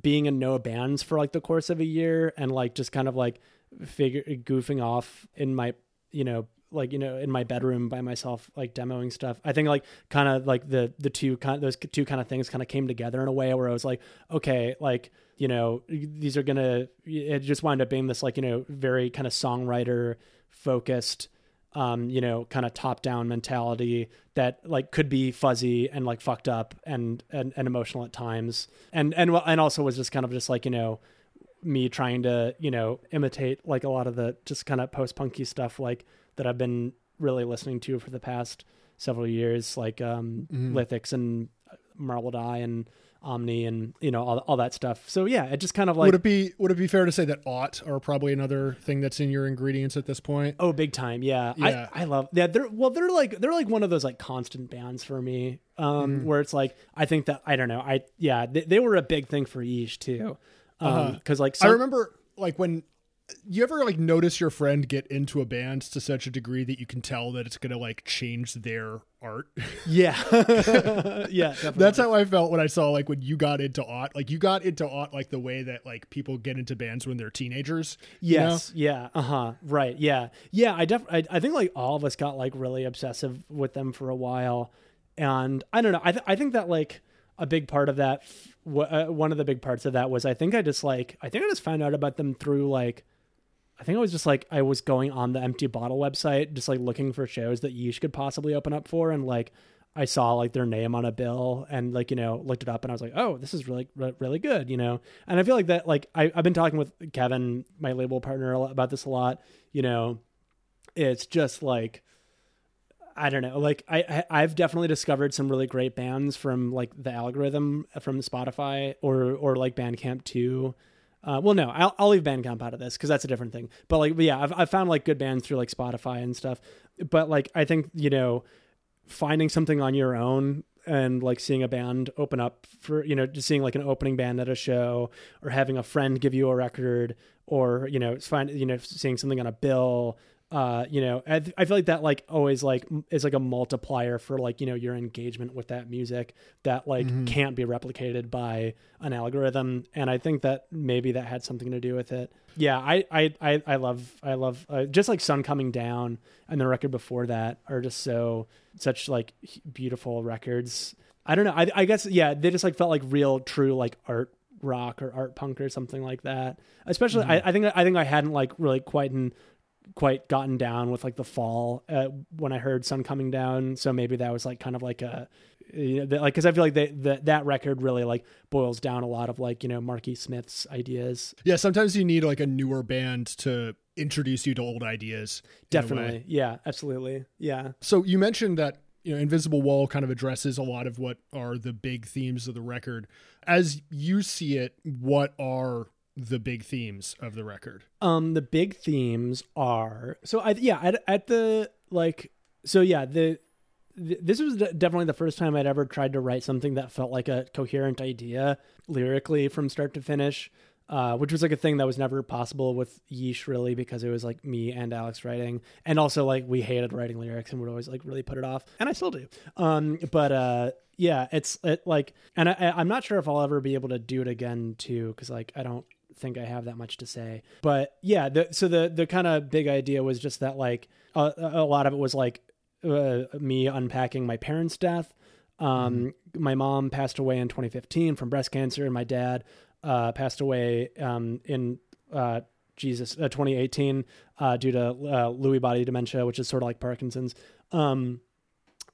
being in no bands for like the course of a year and like just kind of like figure goofing off in my you know like you know in my bedroom by myself like demoing stuff i think like kind of like the the two kind those two kind of things kind of came together in a way where i was like okay like you know these are gonna it just wound up being this like you know very kind of songwriter focused um, you know, kind of top down mentality that like could be fuzzy and like fucked up and, and, and emotional at times. And, and, and also was just kind of just like, you know, me trying to, you know, imitate like a lot of the just kind of post punky stuff like that I've been really listening to for the past several years, like, um, Mhm. Lithics and Marbled Eye and Omni and, you know, all, all that stuff. So yeah, it just kind of like, would it be would it be fair to say that Ought are probably another thing that's in your ingredients at this point? Oh, big time! Yeah, Yeah. I, I love. Yeah, they're well, they're like they're like one of those like constant bands for me. Um, Mhm. where it's like I think that I don't know. I yeah, they, they were a big thing for Yeesh too. Um, Uh-huh. because like I remember like when you ever like notice your friend get into a band to such a degree that you can tell that it's gonna like change their art. yeah, yeah, definitely. That's how I felt when I saw like when you got into Ought. Like you got into Ought like the way that like people get into bands when they're teenagers. you know? Yes. Yeah. Uh huh. Right. Yeah. Yeah. I def. I, I think like all of us got like really obsessive with them for a while, and I don't know. I th- I think that like a big part of that, uh, one of the big parts of that was I think I just like I think I just found out about them through like. I think I was just like I was going on the Empty Bottle website, just like looking for shows that Yeesh could possibly open up for, and like I saw like their name on a bill and like you know looked it up and I was like, oh, this is really really good, you know. And I feel like that like I, I've been talking with Kevin, my label partner, about this a lot. You know, it's just like I don't know. Like I, I I've definitely discovered some really great bands from like the algorithm from Spotify or or like Bandcamp too. Uh, well, no, I'll, I'll leave Bandcamp out of this because that's a different thing. But like, but yeah, I've, I've found like good bands through like Spotify and stuff. But like, I think you know, finding something on your own and like seeing a band open up for you know just seeing like an opening band at a show or having a friend give you a record or you know find you know seeing something on a bill uh you know I, I feel like that like always like m- is like a multiplier for like you know your engagement with that music that like Mhm. can't be replicated by an algorithm. And i think that maybe that had something to do with it. Yeah i i i, I love i love uh, just like sun coming down and the record before that are just so such like beautiful records. I don't know. I, I guess yeah they just like felt like real true like art rock or art punk or something like that. Especially I, I think i think i hadn't like really quite in, quite gotten down with like the fall uh, when i heard sun coming down so maybe that was like kind of like a you know, the- like because i feel like they, the, that record really like boils down a lot of like you know marky smith's ideas Yeah, sometimes you need like a newer band to introduce you to old ideas. in a way. definitely yeah absolutely yeah So you mentioned that you know Invisible Wall kind of addresses a lot of what are the big themes of the record. As you see it, what are the big themes of the record? Um, the big themes are so I yeah at, at the like so yeah the, th- this was definitely the first time I'd ever tried to write something that felt like a coherent idea lyrically from start to finish. Uh, which was like a thing that was never possible with Yeesh really because it was like me and Alex writing, and also like we hated writing lyrics and would always like really put it off, and I still do. Um, but uh, yeah, it's it like, and I, I'm not sure if I'll ever be able to do it again too, because like I don't think I have that much to say. But yeah, the, so the the kind of big idea was just that like a, a lot of it was like uh, me unpacking my parents' death. Um, My mom passed away in 2015 from breast cancer, and my dad uh, passed away um, in uh, Jesus uh, 2018 uh, due to uh, Lewy body dementia, which is sort of like Parkinson's. Um,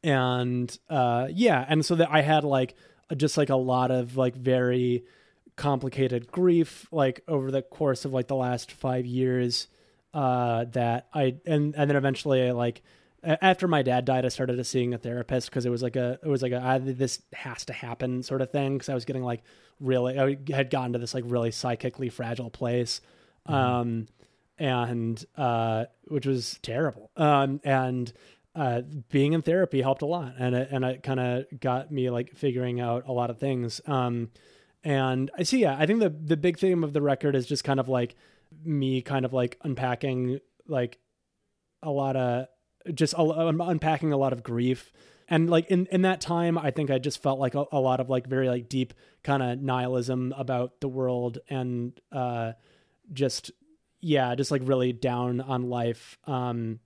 and uh, yeah, and so that I had like just like a lot of like very complicated grief like over the course of like the last five years uh that i and and then eventually I, like after my dad died i started seeing a therapist because it was like a it was like a I, this has to happen sort of thing because i was getting like really i had gotten to this like really psychically fragile place um and uh which was terrible um and uh being in therapy helped a lot and it and it kind of got me like figuring out a lot of things um and I see, yeah, I think the the big theme of the record is just kind of like me kind of like unpacking like a lot of just a, un- unpacking a lot of grief. And like in, in that time, I think I just felt like a, a lot of like very like deep kind of nihilism about the world and uh just yeah, just like really down on life. Um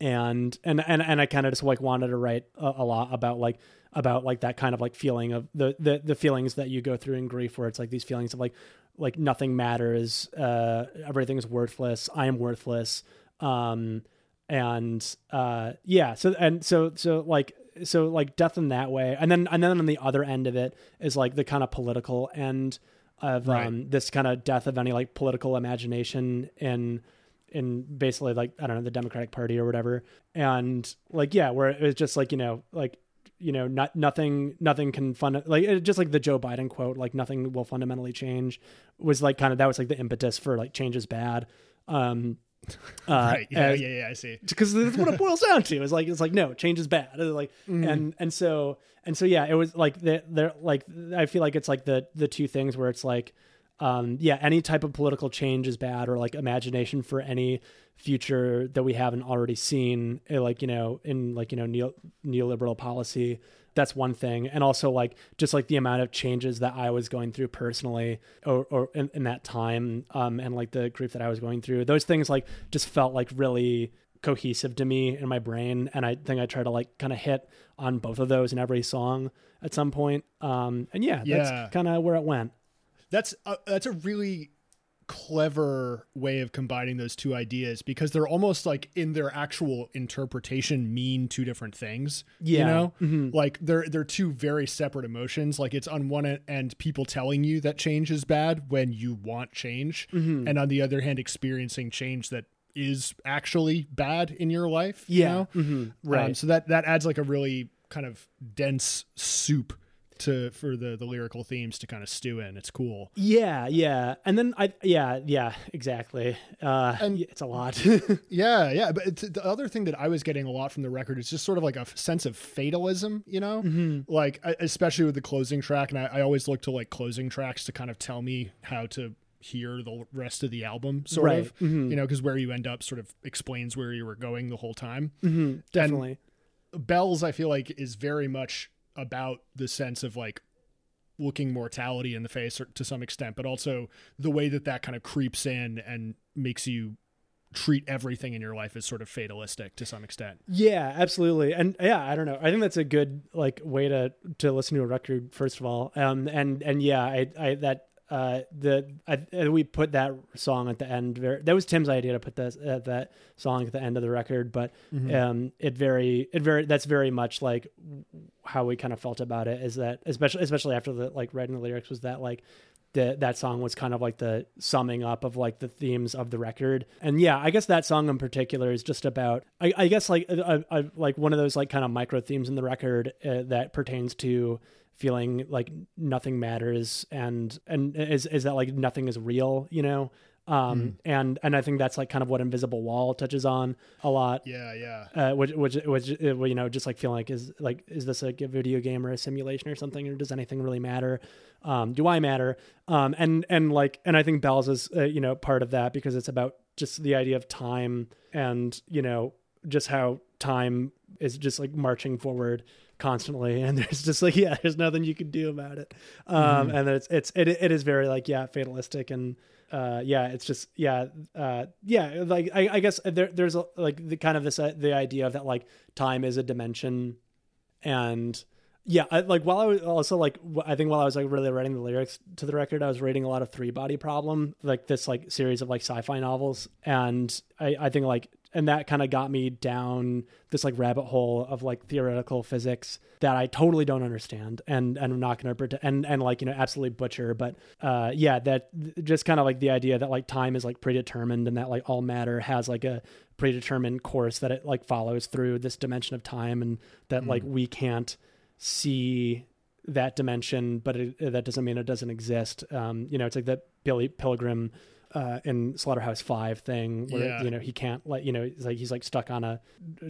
and and and and I kind of just like wanted to write a, a lot about like about like that kind of like feeling of the the the feelings that you go through in grief where it's like these feelings of like like nothing matters uh everything's worthless i am worthless um and uh yeah so and so so like so like death in that way and then and then on the other end of it is like the kind of political end of Right. um this kind of death of any like political imagination in in basically like I don't know the Democratic Party or whatever, and like yeah, where it was just like you know like you know not nothing nothing can fund like it, just like the Joe Biden quote like nothing will fundamentally change was like kind of that was like the impetus for like change is bad. Um, uh, right. Yeah, as- yeah, yeah. I see. because that's what it boils down to. It's like it's like no, change is bad. It's like and and so and so yeah, it was like they're, they're like I feel like it's like the the two things where it's like um yeah, any type of political change is bad or like imagination for any future that we haven't already seen eh, like you know in like you know neo, neoliberal policy. That's one thing. And also like just like the amount of changes that i was going through personally or, or in, in that time um and like the grief that i was going through those things like just felt like really cohesive to me in my brain. And i think i try to like kind of hit on both of those in every song at some point. Um and yeah, Yeah. that's kind of where it went That's a, that's a really clever way of combining those two ideas because they're almost like in their actual interpretation mean two different things. yeah. You know? Mhm. Like they're they're two very separate emotions. Like it's on one end people telling you that change is bad when you want change, Mm-hmm. and on the other hand experiencing change that is actually bad in your life. you yeah know? mhm, right Um, so that that adds like a really kind of dense soup to for the the lyrical themes to kind of stew in. It's cool. Yeah, yeah. And then I yeah, yeah, exactly. Uh And- it's a lot. Yeah, yeah. But it's, the other thing that I was getting a lot from the record is just sort of like a sense of fatalism, you know? Mm-hmm. Like, especially with the closing track. And I, I always look to like closing tracks to kind of tell me how to hear the rest of the album, sort Right. of. Mhm. You know, because where you end up sort of explains where you were going the whole time. Mhm, Definitely. Bells, I feel like, is very much about the sense of like looking mortality in the face to some extent, but also the way that that kind of creeps in and makes you treat everything in your life as sort of fatalistic to some extent. Yeah, absolutely. And yeah, I don't know. I think that's a good like way to to listen to a record first of all. Um and and yeah, I I that uh the I, uh, we put that song at the end very, that was Tim's idea to put that uh, that song at the end of the record, but um it very it very that's very much like how we kind of felt about it is that especially especially after the like writing the lyrics was that like the, that song was kind of like the summing up of like the themes of the record. And yeah i guess that song in particular is just about i, I guess like a, a, like one of those like kind of micro themes in the record uh, that pertains to feeling like nothing matters and and is is that like nothing is real you know? Um Mm. and and i think that's like kind of what invisible wall touches on a lot. Yeah, yeah. uh, which which which uh, well, you know just like feeling like is like is this like a video game or a simulation or something or does anything really matter? Um do i matter? Um and and like and i think bells is uh, you know part of that because it's about just the idea of time and you know just how time is just like marching forward constantly and there's just like yeah there's nothing you can do about it. Um and it's it's it, it is very like yeah fatalistic and uh yeah it's just yeah uh yeah like i, I guess there, there's a, like the kind of this uh, the idea of that like time is a dimension. And yeah I, like while i was also like i think while i was like really writing the lyrics to the record i was reading a lot of three body problem like this like series of like sci-fi novels. And i i think like and that kind of got me down this like rabbit hole of like theoretical physics that I totally don't understand and and I'm not going to pretend and and like you know absolutely butcher but uh yeah that just kind of like the idea that like time is like predetermined and that like all matter has like a predetermined course that it like follows through this dimension of time and that like we can't see that dimension but it, that doesn't mean it doesn't exist. Um you know it's like that Billy Pilgrim uh, in Slaughterhouse Five thing, where Yeah. you know he can't like you know it's like he's like stuck on a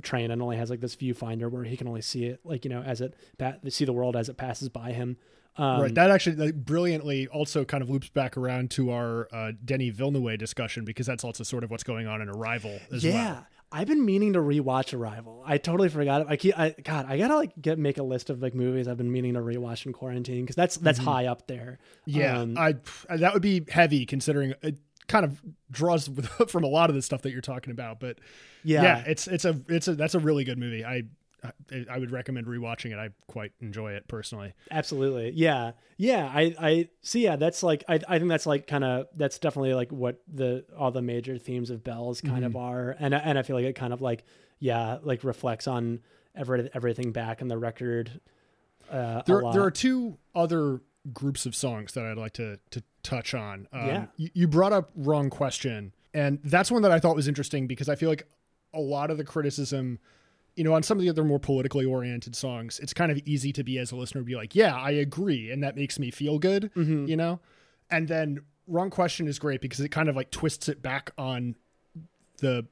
train and only has like this viewfinder where he can only see it like you know as it pa- see the world as it passes by him. Um, right. That actually like, brilliantly also kind of loops back around to our uh, Denis Villeneuve discussion because that's also sort of what's going on in Arrival as yeah, well. I've been meaning to rewatch Arrival. I totally forgot. it. I keep, I God, I gotta like get make a list of like movies I've been meaning to rewatch in quarantine because that's that's high up there. Mm-hmm. Yeah, Um, I that would be heavy considering it kind of draws from a lot of the stuff that you're talking about. But yeah, yeah, it's it's a it's a that's a really good movie. I I, I would recommend rewatching it. I quite enjoy it personally. Absolutely. Yeah. Yeah. I, I see. Yeah. That's like, I, I think that's like kind of, that's definitely like what the, all the major themes of Bells kind of are. And, and I feel like it kind of like, yeah, like reflects on every, everything back in the record. Uh, There there are two other groups of songs that I'd like to to touch on. Um, Yeah. you, you brought up wrong question, and that's one that I thought was interesting because I feel like a lot of the criticism. You know, on some of the other more politically oriented songs, it's kind of easy to be as a listener be like, "Yeah, I agree," and that makes me feel good. Mhm. You know, and then wrong question is great because it kind of like twists it back on the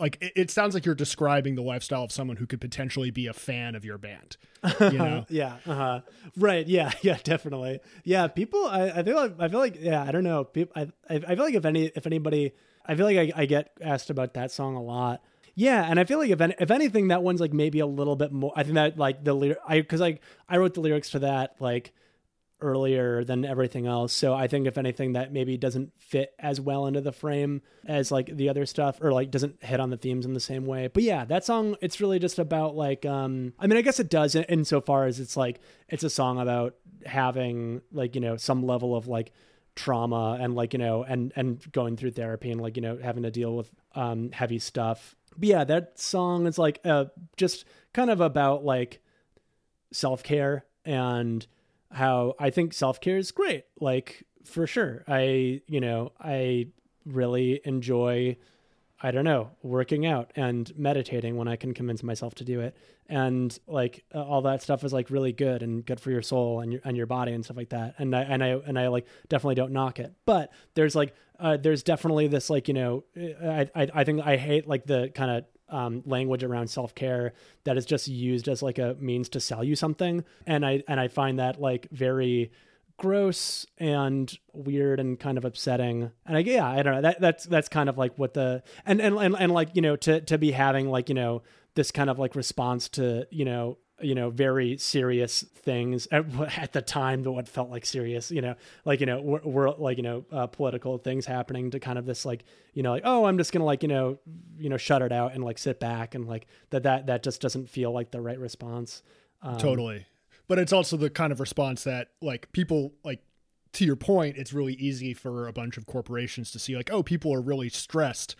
like it, it sounds like you're describing the lifestyle of someone who could potentially be a fan of your band you know yeah. Uh-huh. Right. Yeah. Yeah. Definitely. Yeah. People. I, I feel like. I feel like. Yeah. I don't know. People. I. I feel like if any. If anybody. I feel like I, I get asked about that song a lot. Yeah, and I feel like if any, if anything, that one's like maybe a little bit more. I think that like the lyric. I because like I wrote the lyrics for that like earlier than everything else. So I think if anything, that maybe doesn't fit as well into the frame as like the other stuff, or like doesn't hit on the themes in the same way. But yeah, that song, it's really just about like, um, I mean, I guess it does in- insofar as it's like it's a song about having like you know some level of like trauma and like you know and and going through therapy and like you know having to deal with um heavy stuff but yeah that song is like uh just kind of about like self-care and how I think self-care is great. Like for sure. I, you know, I really enjoy I don't know, working out and meditating when I can convince myself to do it. And like uh, all that stuff is like really good and good for your soul and your and your body and stuff like that. And I and I and I like definitely don't knock it. But there's like uh, there's definitely this like, you know, I I, I think I hate like the kind of um, language around self care that is just used as like a means to sell you something, and I and I find that like very gross and weird and kind of upsetting. And I yeah, I don't know. That that's that's kind of like what the and and and, and like you know to to be having like you know this kind of like response to you know you know very serious things at, at the time that what felt like serious you know like you know we're, we're like you know uh, political things happening to kind of this like you know like oh i'm just gonna like you know you know shut it out and like sit back and like that that that just doesn't feel like the right response. Um, totally. But it's also the kind of response that like people like to your point it's really easy for a bunch of corporations to see like oh people are really stressed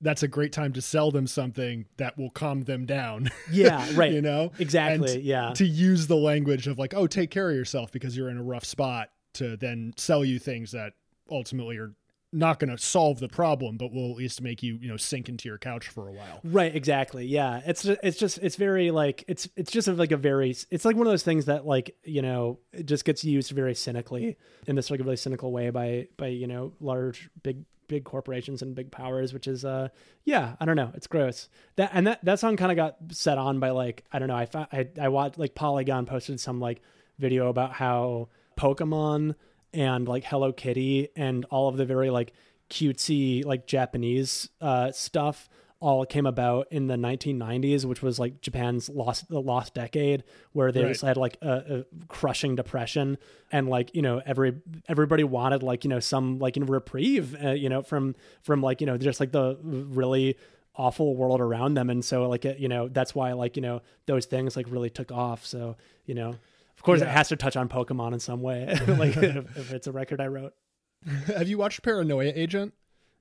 that's a great time to sell them something that will calm them down yeah right you know exactly And yeah to use the language of like oh take care of yourself because you're in a rough spot to then sell you things that ultimately are not going to solve the problem, but will at least make you, you know, sink into your couch for a while. Right, exactly. Yeah. It's it's just it's very like it's it's just like a very it's like one of those things that like, you know, it just gets used very cynically in this like a really cynical way by by, you know, large big big corporations and big powers, which is uh yeah, I don't know, it's gross. That and that that song kind of got set on by like I don't know, I I I watched like Polygon posted some like video about how Pokemon and like Hello Kitty and all of the very like cutesy like Japanese uh, stuff all came about in the 1990s, which was like Japan's lost the lost decade, where they Right. just had like a, a crushing depression, and like you know every everybody wanted like you know some like you know, reprieve, uh, you know from from like you know just like the really awful world around them, and so like it, you know that's why like you know those things like really took off. So you know, of course, it has to touch on Pokemon in some way, like if, if it's a record I wrote. Have you watched Paranoia Agent?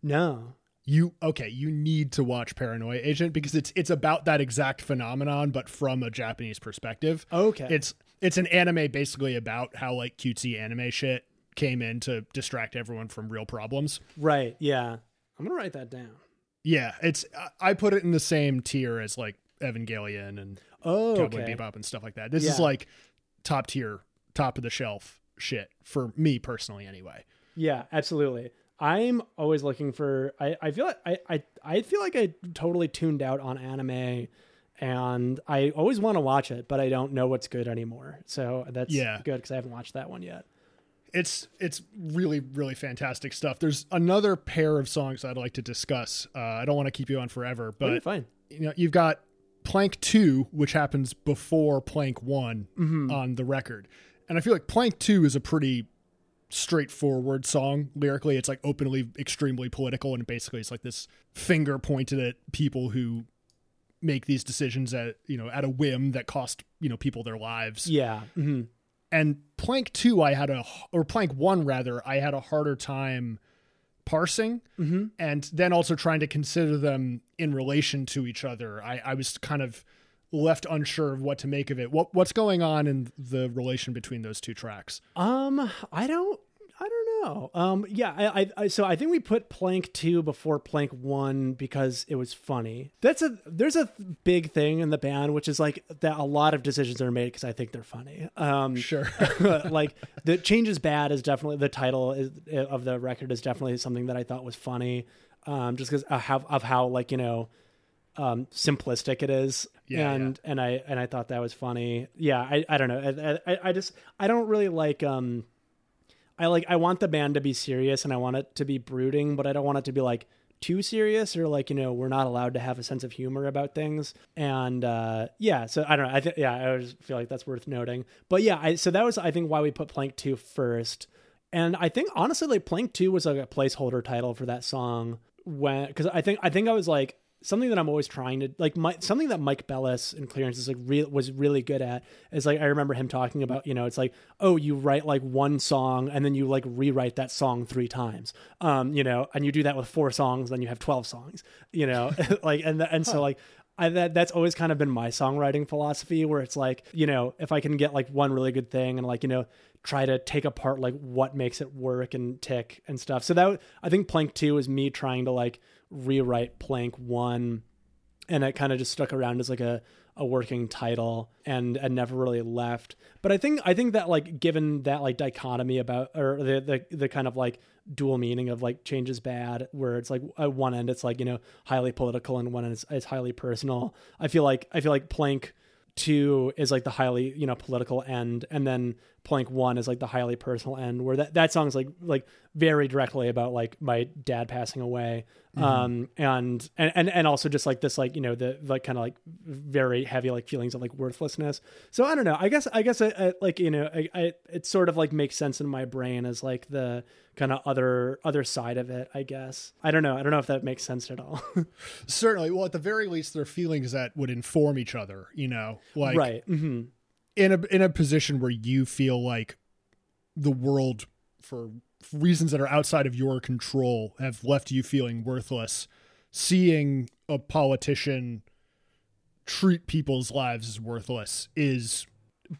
No. You okay, you need to watch Paranoia Agent because it's it's about that exact phenomenon but from a Japanese perspective. Okay. It's it's an anime basically about how like cutesy anime shit came in to distract everyone from real problems. right. Yeah. I'm gonna write that down. Yeah, it's I- put it in the same tier as like Evangelion and Oh, Cowboy okay. Bebop and stuff like that. This is like top tier, top of the shelf shit for me personally anyway. Yeah, absolutely. I'm always looking for. I, I feel like I, I I feel like I totally tuned out on anime, and I always want to watch it, but I don't know what's good anymore. So that's Yeah. good because I haven't watched that one yet. it's it's really really fantastic stuff. There's another pair of songs I'd like to discuss. Uh, I don't want to keep you on forever, But fine. you know you've got Plank Two, which happens before Plank One Mm-hmm. on the record, and I feel like Plank Two is a pretty straightforward song lyrically. It's like openly extremely political, and basically it's like this finger pointed at people who make these decisions at you know at a whim that cost you know people their lives Yeah. hmm and plank two i had a or plank one rather i had a harder time parsing Mhm. and then also trying to consider them in relation to each other i i was kind of left unsure of what to make of it what what's going on in the relation between those two tracks Um, I don't. I don't know. Um, yeah, I, I, I, so I think we put Plank two before Plank one because it was funny. That's a there's a big thing in the band, which is like that a lot of decisions are made because I think they're funny. Um, sure like the change is bad is definitely the title is, of the record is definitely something that I thought was funny. Um, just because of how, of how like you know, um, simplistic it is. Yeah, and and I and I thought that was funny. Yeah, I, I don't know. I, I I just I don't really like um I like I want the band to be serious and I want it to be brooding, but I don't want it to be like too serious or like you know we're not allowed to have a sense of humor about things and uh yeah so i don't know i think yeah i just feel like that's worth noting but yeah i so that was i think why we put plank 2 first and i think honestly like plank 2 was like a placeholder title for that song when because i think i think i was like something that i'm always trying to like my, something that mike bellis in clearance is like real was really good at is like i remember him talking about you know it's like oh you write like one song and then you like rewrite that song three times. Um you know and you do that with four songs then you have 12 songs you know like and and so like I, that that's always kind of been my songwriting philosophy where it's like you know if i can get like one really good thing and like you know try to take apart like what makes it work and tick and stuff. So that i think plank 2 is me trying to like rewrite plank 1 and it kind of just stuck around as like a a working title and and never really left. But i think i think that like given that like dichotomy about or the the, the kind of like dual meaning of like change is bad where it's like at one end it's like you know highly political and one end it's, it's highly personal i feel like i feel like plank two is like the highly you know political end. And then plank one is like the highly personal end where that, that song's like like very directly about like my dad passing away. Um and, and and and also just like this like you know the like kind of like very heavy like feelings of like worthlessness. So i don't know. I guess i guess I, I like you know I, I it sort of like makes sense in my brain as like the kind of other other side of it i guess. I don't know. I don't know if that makes sense at all. Certainly. Well at the very least they're feelings that would inform each other you know? Like right. Hmm in a in a position where you feel like the world for reasons that are outside of your control have left you feeling worthless seeing a politician treat people's lives as worthless is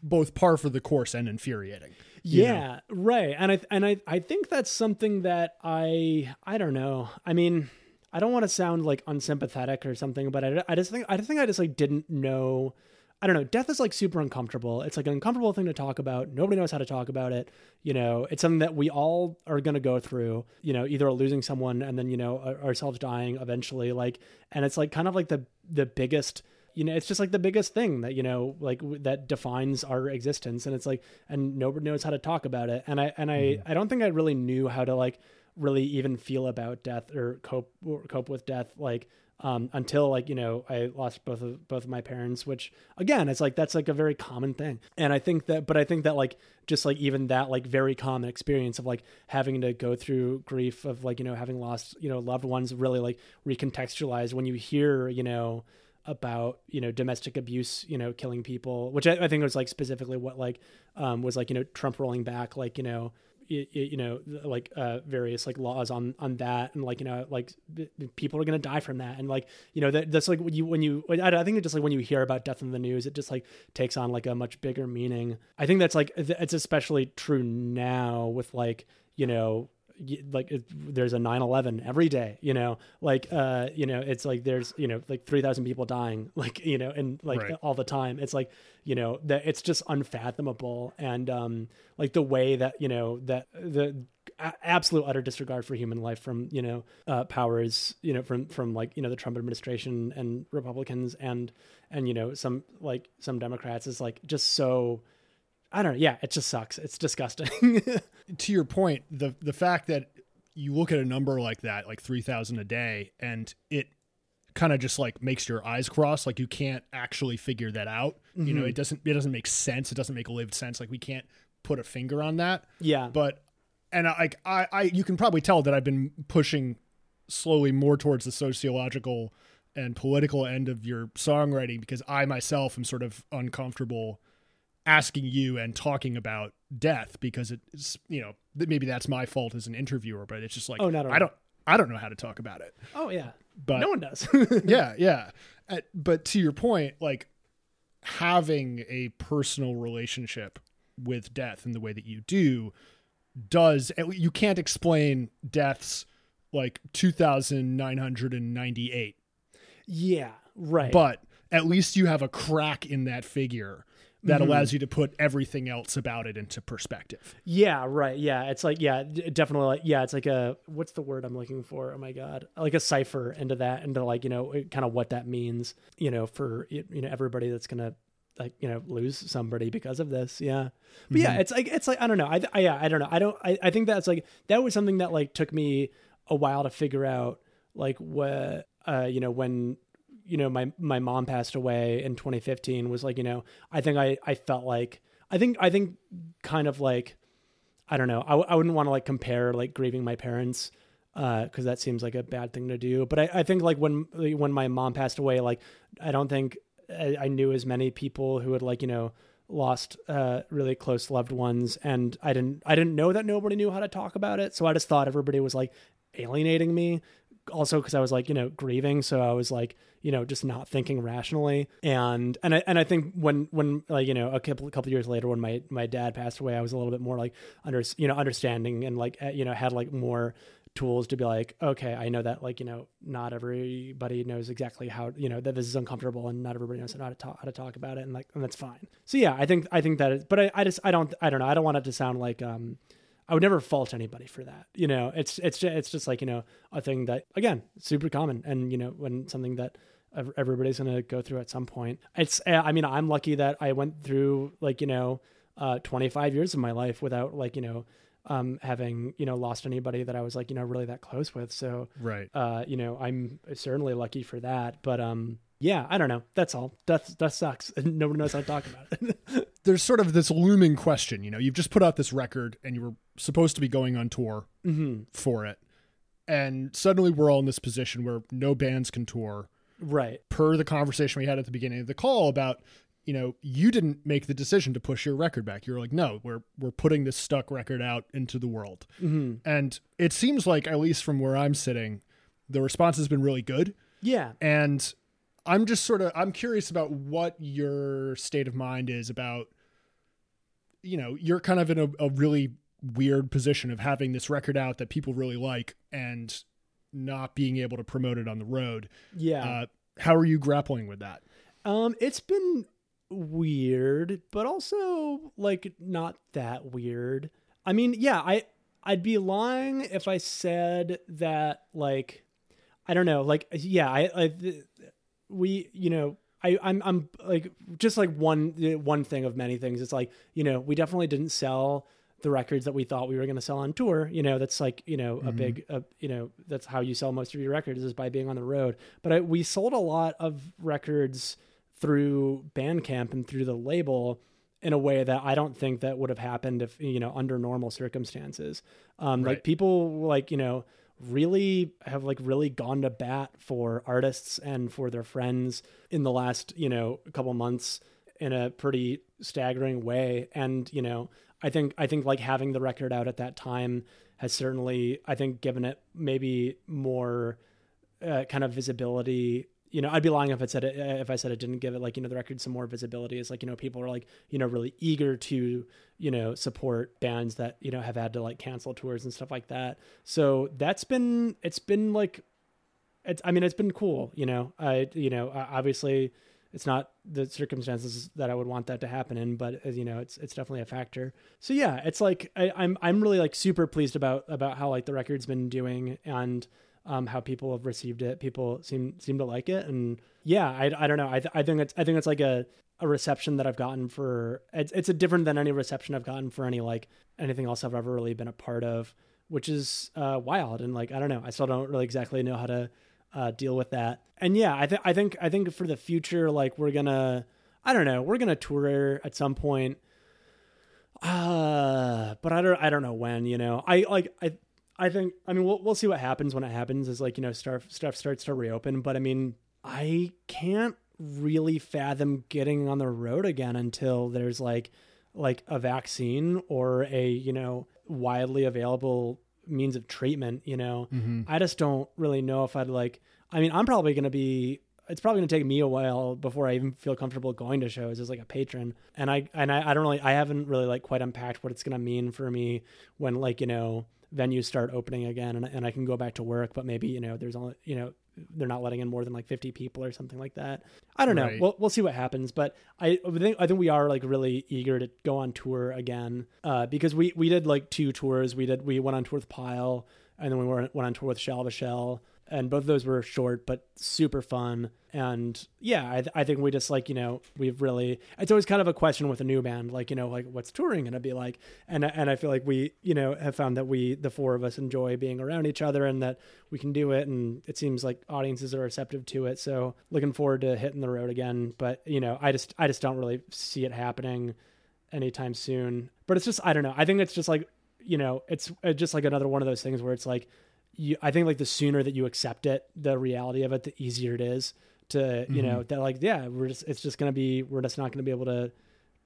both par for the course and infuriating you know? Yeah, right. And I and I I think that's something that I I don't know. I mean, I don't want to sound like unsympathetic or something, but I, I just think I just think I just like didn't know. I don't know. Death is like super uncomfortable. It's like an uncomfortable thing to talk about. Nobody knows how to talk about it. You know, it's something that we all are going to go through. You know, either losing someone and then you know ourselves dying eventually. Like, and it's like kind of like the the biggest you know it's just like the biggest thing that you know like w- that defines our existence and it's like and nobody knows how to talk about it and i and i Mm-hmm. i don't think i really knew how to like really even feel about death or cope or cope with death like um until like you know i lost both of both of my parents which again it's like that's like a very common thing. And i think that but i think that like just like even that like very common experience of like having to go through grief of like you know having lost you know loved ones really like recontextualize when you hear you know about you know domestic abuse you know killing people which I, I think was like specifically what like um was like you know trump rolling back like you know you, you know like uh various like laws on on that and like you know like th- people are gonna die from that. And like you know that that's like when you when you I, I think it just like when you hear about death in the news it just like takes on like a much bigger meaning. I think that's like it's especially true now with like you know like it, there's a 9-11 every day you know? Like uh you know it's like there's you know like 3000 people dying like you know and like Right. all the time. It's like you know that it's just unfathomable. And um like the way that you know that the a- absolute utter disregard for human life from you know uh powers you know from from like you know the Trump administration and Republicans and and you know some like some Democrats is like just so I don't know yeah it just sucks it's disgusting to your point, the the fact that you look at a number like that, like three thousand a day, and it kind of just like makes your eyes cross, like you can't actually figure that out. You know, mm-hmm. it doesn't it doesn't make sense. It doesn't make lived sense. Like we can't put a finger on that. yeah But and I, like I, I, you can probably tell that I've been pushing slowly more towards the sociological and political end of your songwriting because I myself am sort of uncomfortable asking you and talking about death because it's you know maybe that's my fault as an interviewer but it's just like Oh, not I don't I don't know how to talk about it. Oh yeah. But no one does. Yeah yeah. But to your point like having a personal relationship with death in the way that you do does you can't explain deaths like 2998 yeah right. But at least you have a crack in that figure that Mm-hmm. allows you to put everything else about it into perspective Yeah, right. Yeah, it's like yeah, definitely like yeah, it's like a what's the word I'm looking for? Oh my god, like a cipher into that, into like you know kind of what that means, you know, for you know everybody that's gonna like you know lose somebody because of this. Yeah, but yeah, it's like it's like I don't know. I, I yeah, I don't know. I don't. I, I think that's like that was something that like took me a while to figure out like what uh you know when you know my my mom passed away in 2015 was like you know I think I I felt like I think I think kind of like I don't know. i, I wouldn't want to like compare like grieving my parents because that seems like a bad thing to do. But I, I think like when when my mom passed away, like I don't think I, I knew as many people who had like you know lost uh, really close loved ones, and I didn't I didn't know that nobody knew how to talk about it. So I just thought everybody was like alienating me. Also, because I was like you know grieving, so I was like you know just not thinking rationally. And and I, and I think when when like you know a couple couple years later when my my dad passed away I was a little bit more like under you know understanding and like uh, you know had like more tools to be like okay I know that like you know not everybody knows exactly how you know that this is uncomfortable and not everybody knows how to talk how to talk about it and like and that's fine. So yeah I think I think that is but I, I just I don't I don't know. I don't want it to sound like um I would never fault anybody for that. You know, it's it's it's just like you know a thing that again super common, and you know when something that ev- everybody's gonna go through at some point. It's uh, I mean I'm lucky that I went through like you know uh, 25 years of my life without like you know um, having you know lost anybody that I was like you know really that close with. So right uh, you know I'm certainly lucky for that. But um yeah I don't know that's all. Death death sucks, and nobody knows how to talk about it. there's sort of this looming question you know you've just put out this record and you were supposed to be going on tour hmm for it and suddenly we're all in this position where no bands can tour Right. per the conversation we had at the beginning of the call about you know you didn't make the decision to push your record back you're like no we're we're putting this stuck record out into the world hmm and it seems like at least from where i'm sitting the response has been really good Yeah. and i'm just sort of i'm curious about what your state of mind is about you know, you're kind of in a, a really weird position of having this record out that people really like and not being able to promote it on the road. Yeah. Uh, how are you grappling with that? Um, it's been weird, but also like not that weird. I mean, yeah, I I'd be lying if I said that like I don't know, like yeah, I, I we you know I I'm I'm like just like one one thing of many things. It's like you know we definitely didn't sell the records that we thought we were going to sell on tour. You know, that's like, you know, a Mhm. big, uh, you know, that's how you sell most of your records is by being on the road. But I, we sold a lot of records through Bandcamp and through the label in a way that I don't think that would have happened if, you know, under normal circumstances. Um, Right. Like people like, you know, really have like really gone to bat for artists and for their friends in the last, you know, couple months in a pretty staggering way. And, you know, I think I think like having the record out at that time has certainly I think given it maybe more uh, kind of visibility. You know, I'd be lying if I said it if I said it didn't give it like you know the record some more visibility. It's like you know people are like you know really eager to you know support bands that you know have had to like cancel tours and stuff like that. So that's been it's been like it's I mean it's been cool. You know, I you know uh, obviously it's not the circumstances that I would want that to happen in, but uh, you know, it's it's definitely a factor. So yeah, it's like I, I'm I'm really like super pleased about about how like the record's been doing and um, how people have received it. People seem seem to like it, and yeah, I, I don't know. I th- I think it's I think it's like a a reception that I've gotten for it's it's a different than any reception I've gotten for any like anything else I've ever really been a part of, which is uh, wild and like I don't know. I still don't really exactly know how to uh, deal with that. And yeah, I think I think I think for the future, like we're gonna, I don't know, we're gonna tour at some point. Uh, but I don't, I don't know when. You know, I like, I, I think, I mean, we'll we'll see what happens when it happens. Is like you know, stuff stuff starts to reopen. But I mean, I can't really fathom getting on the road again until there's like like a vaccine or a you know widely available means of treatment you know Mm-hmm. I just don't really know if I'd like. I mean, I'm probably going to be. It's probably going to take me a while before I even feel comfortable going to shows as like a patron. And I and I, I don't really. I haven't really like quite unpacked what it's going to mean for me when like you know venues start opening again and and I can go back to work. But maybe you know there's only you know they're not letting in more than like 50 people or something like that. I don't know. Right. We'll we'll see what happens. But I I think I think we are like really eager to go on tour again uh, because we we did like two tours. We did we went on tour with Pile and then we were, went on tour with Shell Shell, and both of those were short but super fun. And yeah, I, th- I think we just like you know we've really it's always kind of a question with a new band like you know like what's touring gonna be like, and and I feel like we you know have found that we the four of us enjoy being around each other and that we can do it, and it seems like audiences are receptive to it. So looking forward to hitting the road again. But you know I just I just don't really see it happening anytime soon. But it's just I don't know. I think it's just like you know it's just like another one of those things where it's like you I think like the sooner that you accept it, the reality of it, the easier it is to you mm-hmm. know that like yeah we're just it's just gonna be we're just not gonna be able to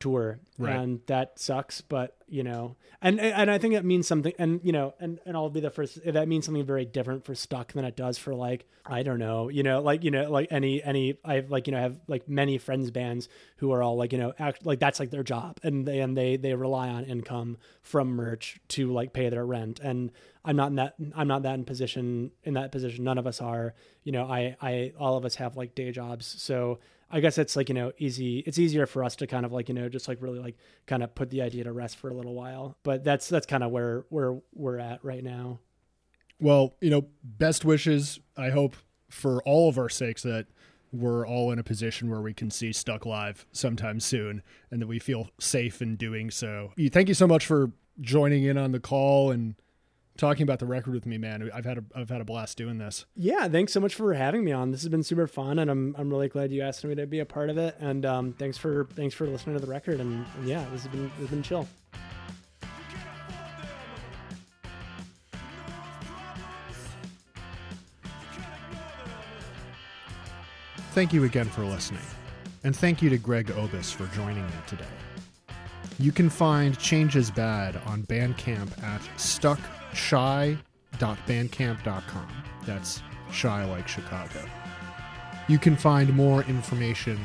tour Right. and that sucks but you know and and i think it means something and you know and and i'll be the first that means something very different for stuck than it does for like i don't know you know like you know like any any i've like you know I have like many friends bands who are all like you know act like that's like their job and they and they they rely on income from merch to like pay their rent and i'm not in that i'm not that in position in that position none of us are you know i i all of us have like day jobs so I guess it's like, you know, easy. It's easier for us to kind of like, you know, just like really like kind of put the idea to rest for a little while. But that's that's kind of where where we're at right now. Well, you know, best wishes. I hope for all of our sakes that we're all in a position where we can see Stuck live sometime soon, and that we feel safe in doing so. Thank you so much for joining in on the call and talking about the record with me, man. I've had a I've had a blast doing this. Yeah, thanks so much for having me on. This has been super fun, and I'm I'm really glad you asked me to be a part of it. And um, thanks for thanks for listening to the record. And, and yeah, this has been this has been chill. Thank you again for listening, and thank you to Greg Obis for joining me today. You can find Change Is Bad on Bandcamp at stuckchi.bandcamp.com. That's chi like Chicago. You can find more information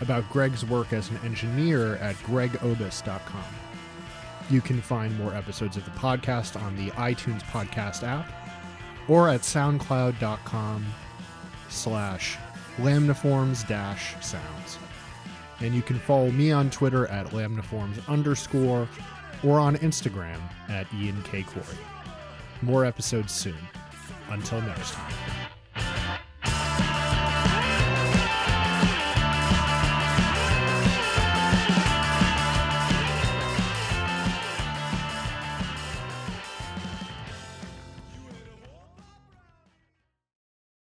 about Greg's work as an engineer at gregobis.com. You can find more episodes of the podcast on the iTunes podcast app or at soundcloud.com slash lamniforms dash sounds. And you can follow me on Twitter at lamniforms underscore or on Instagram at Ian K. Corey. More episodes soon. Until next time.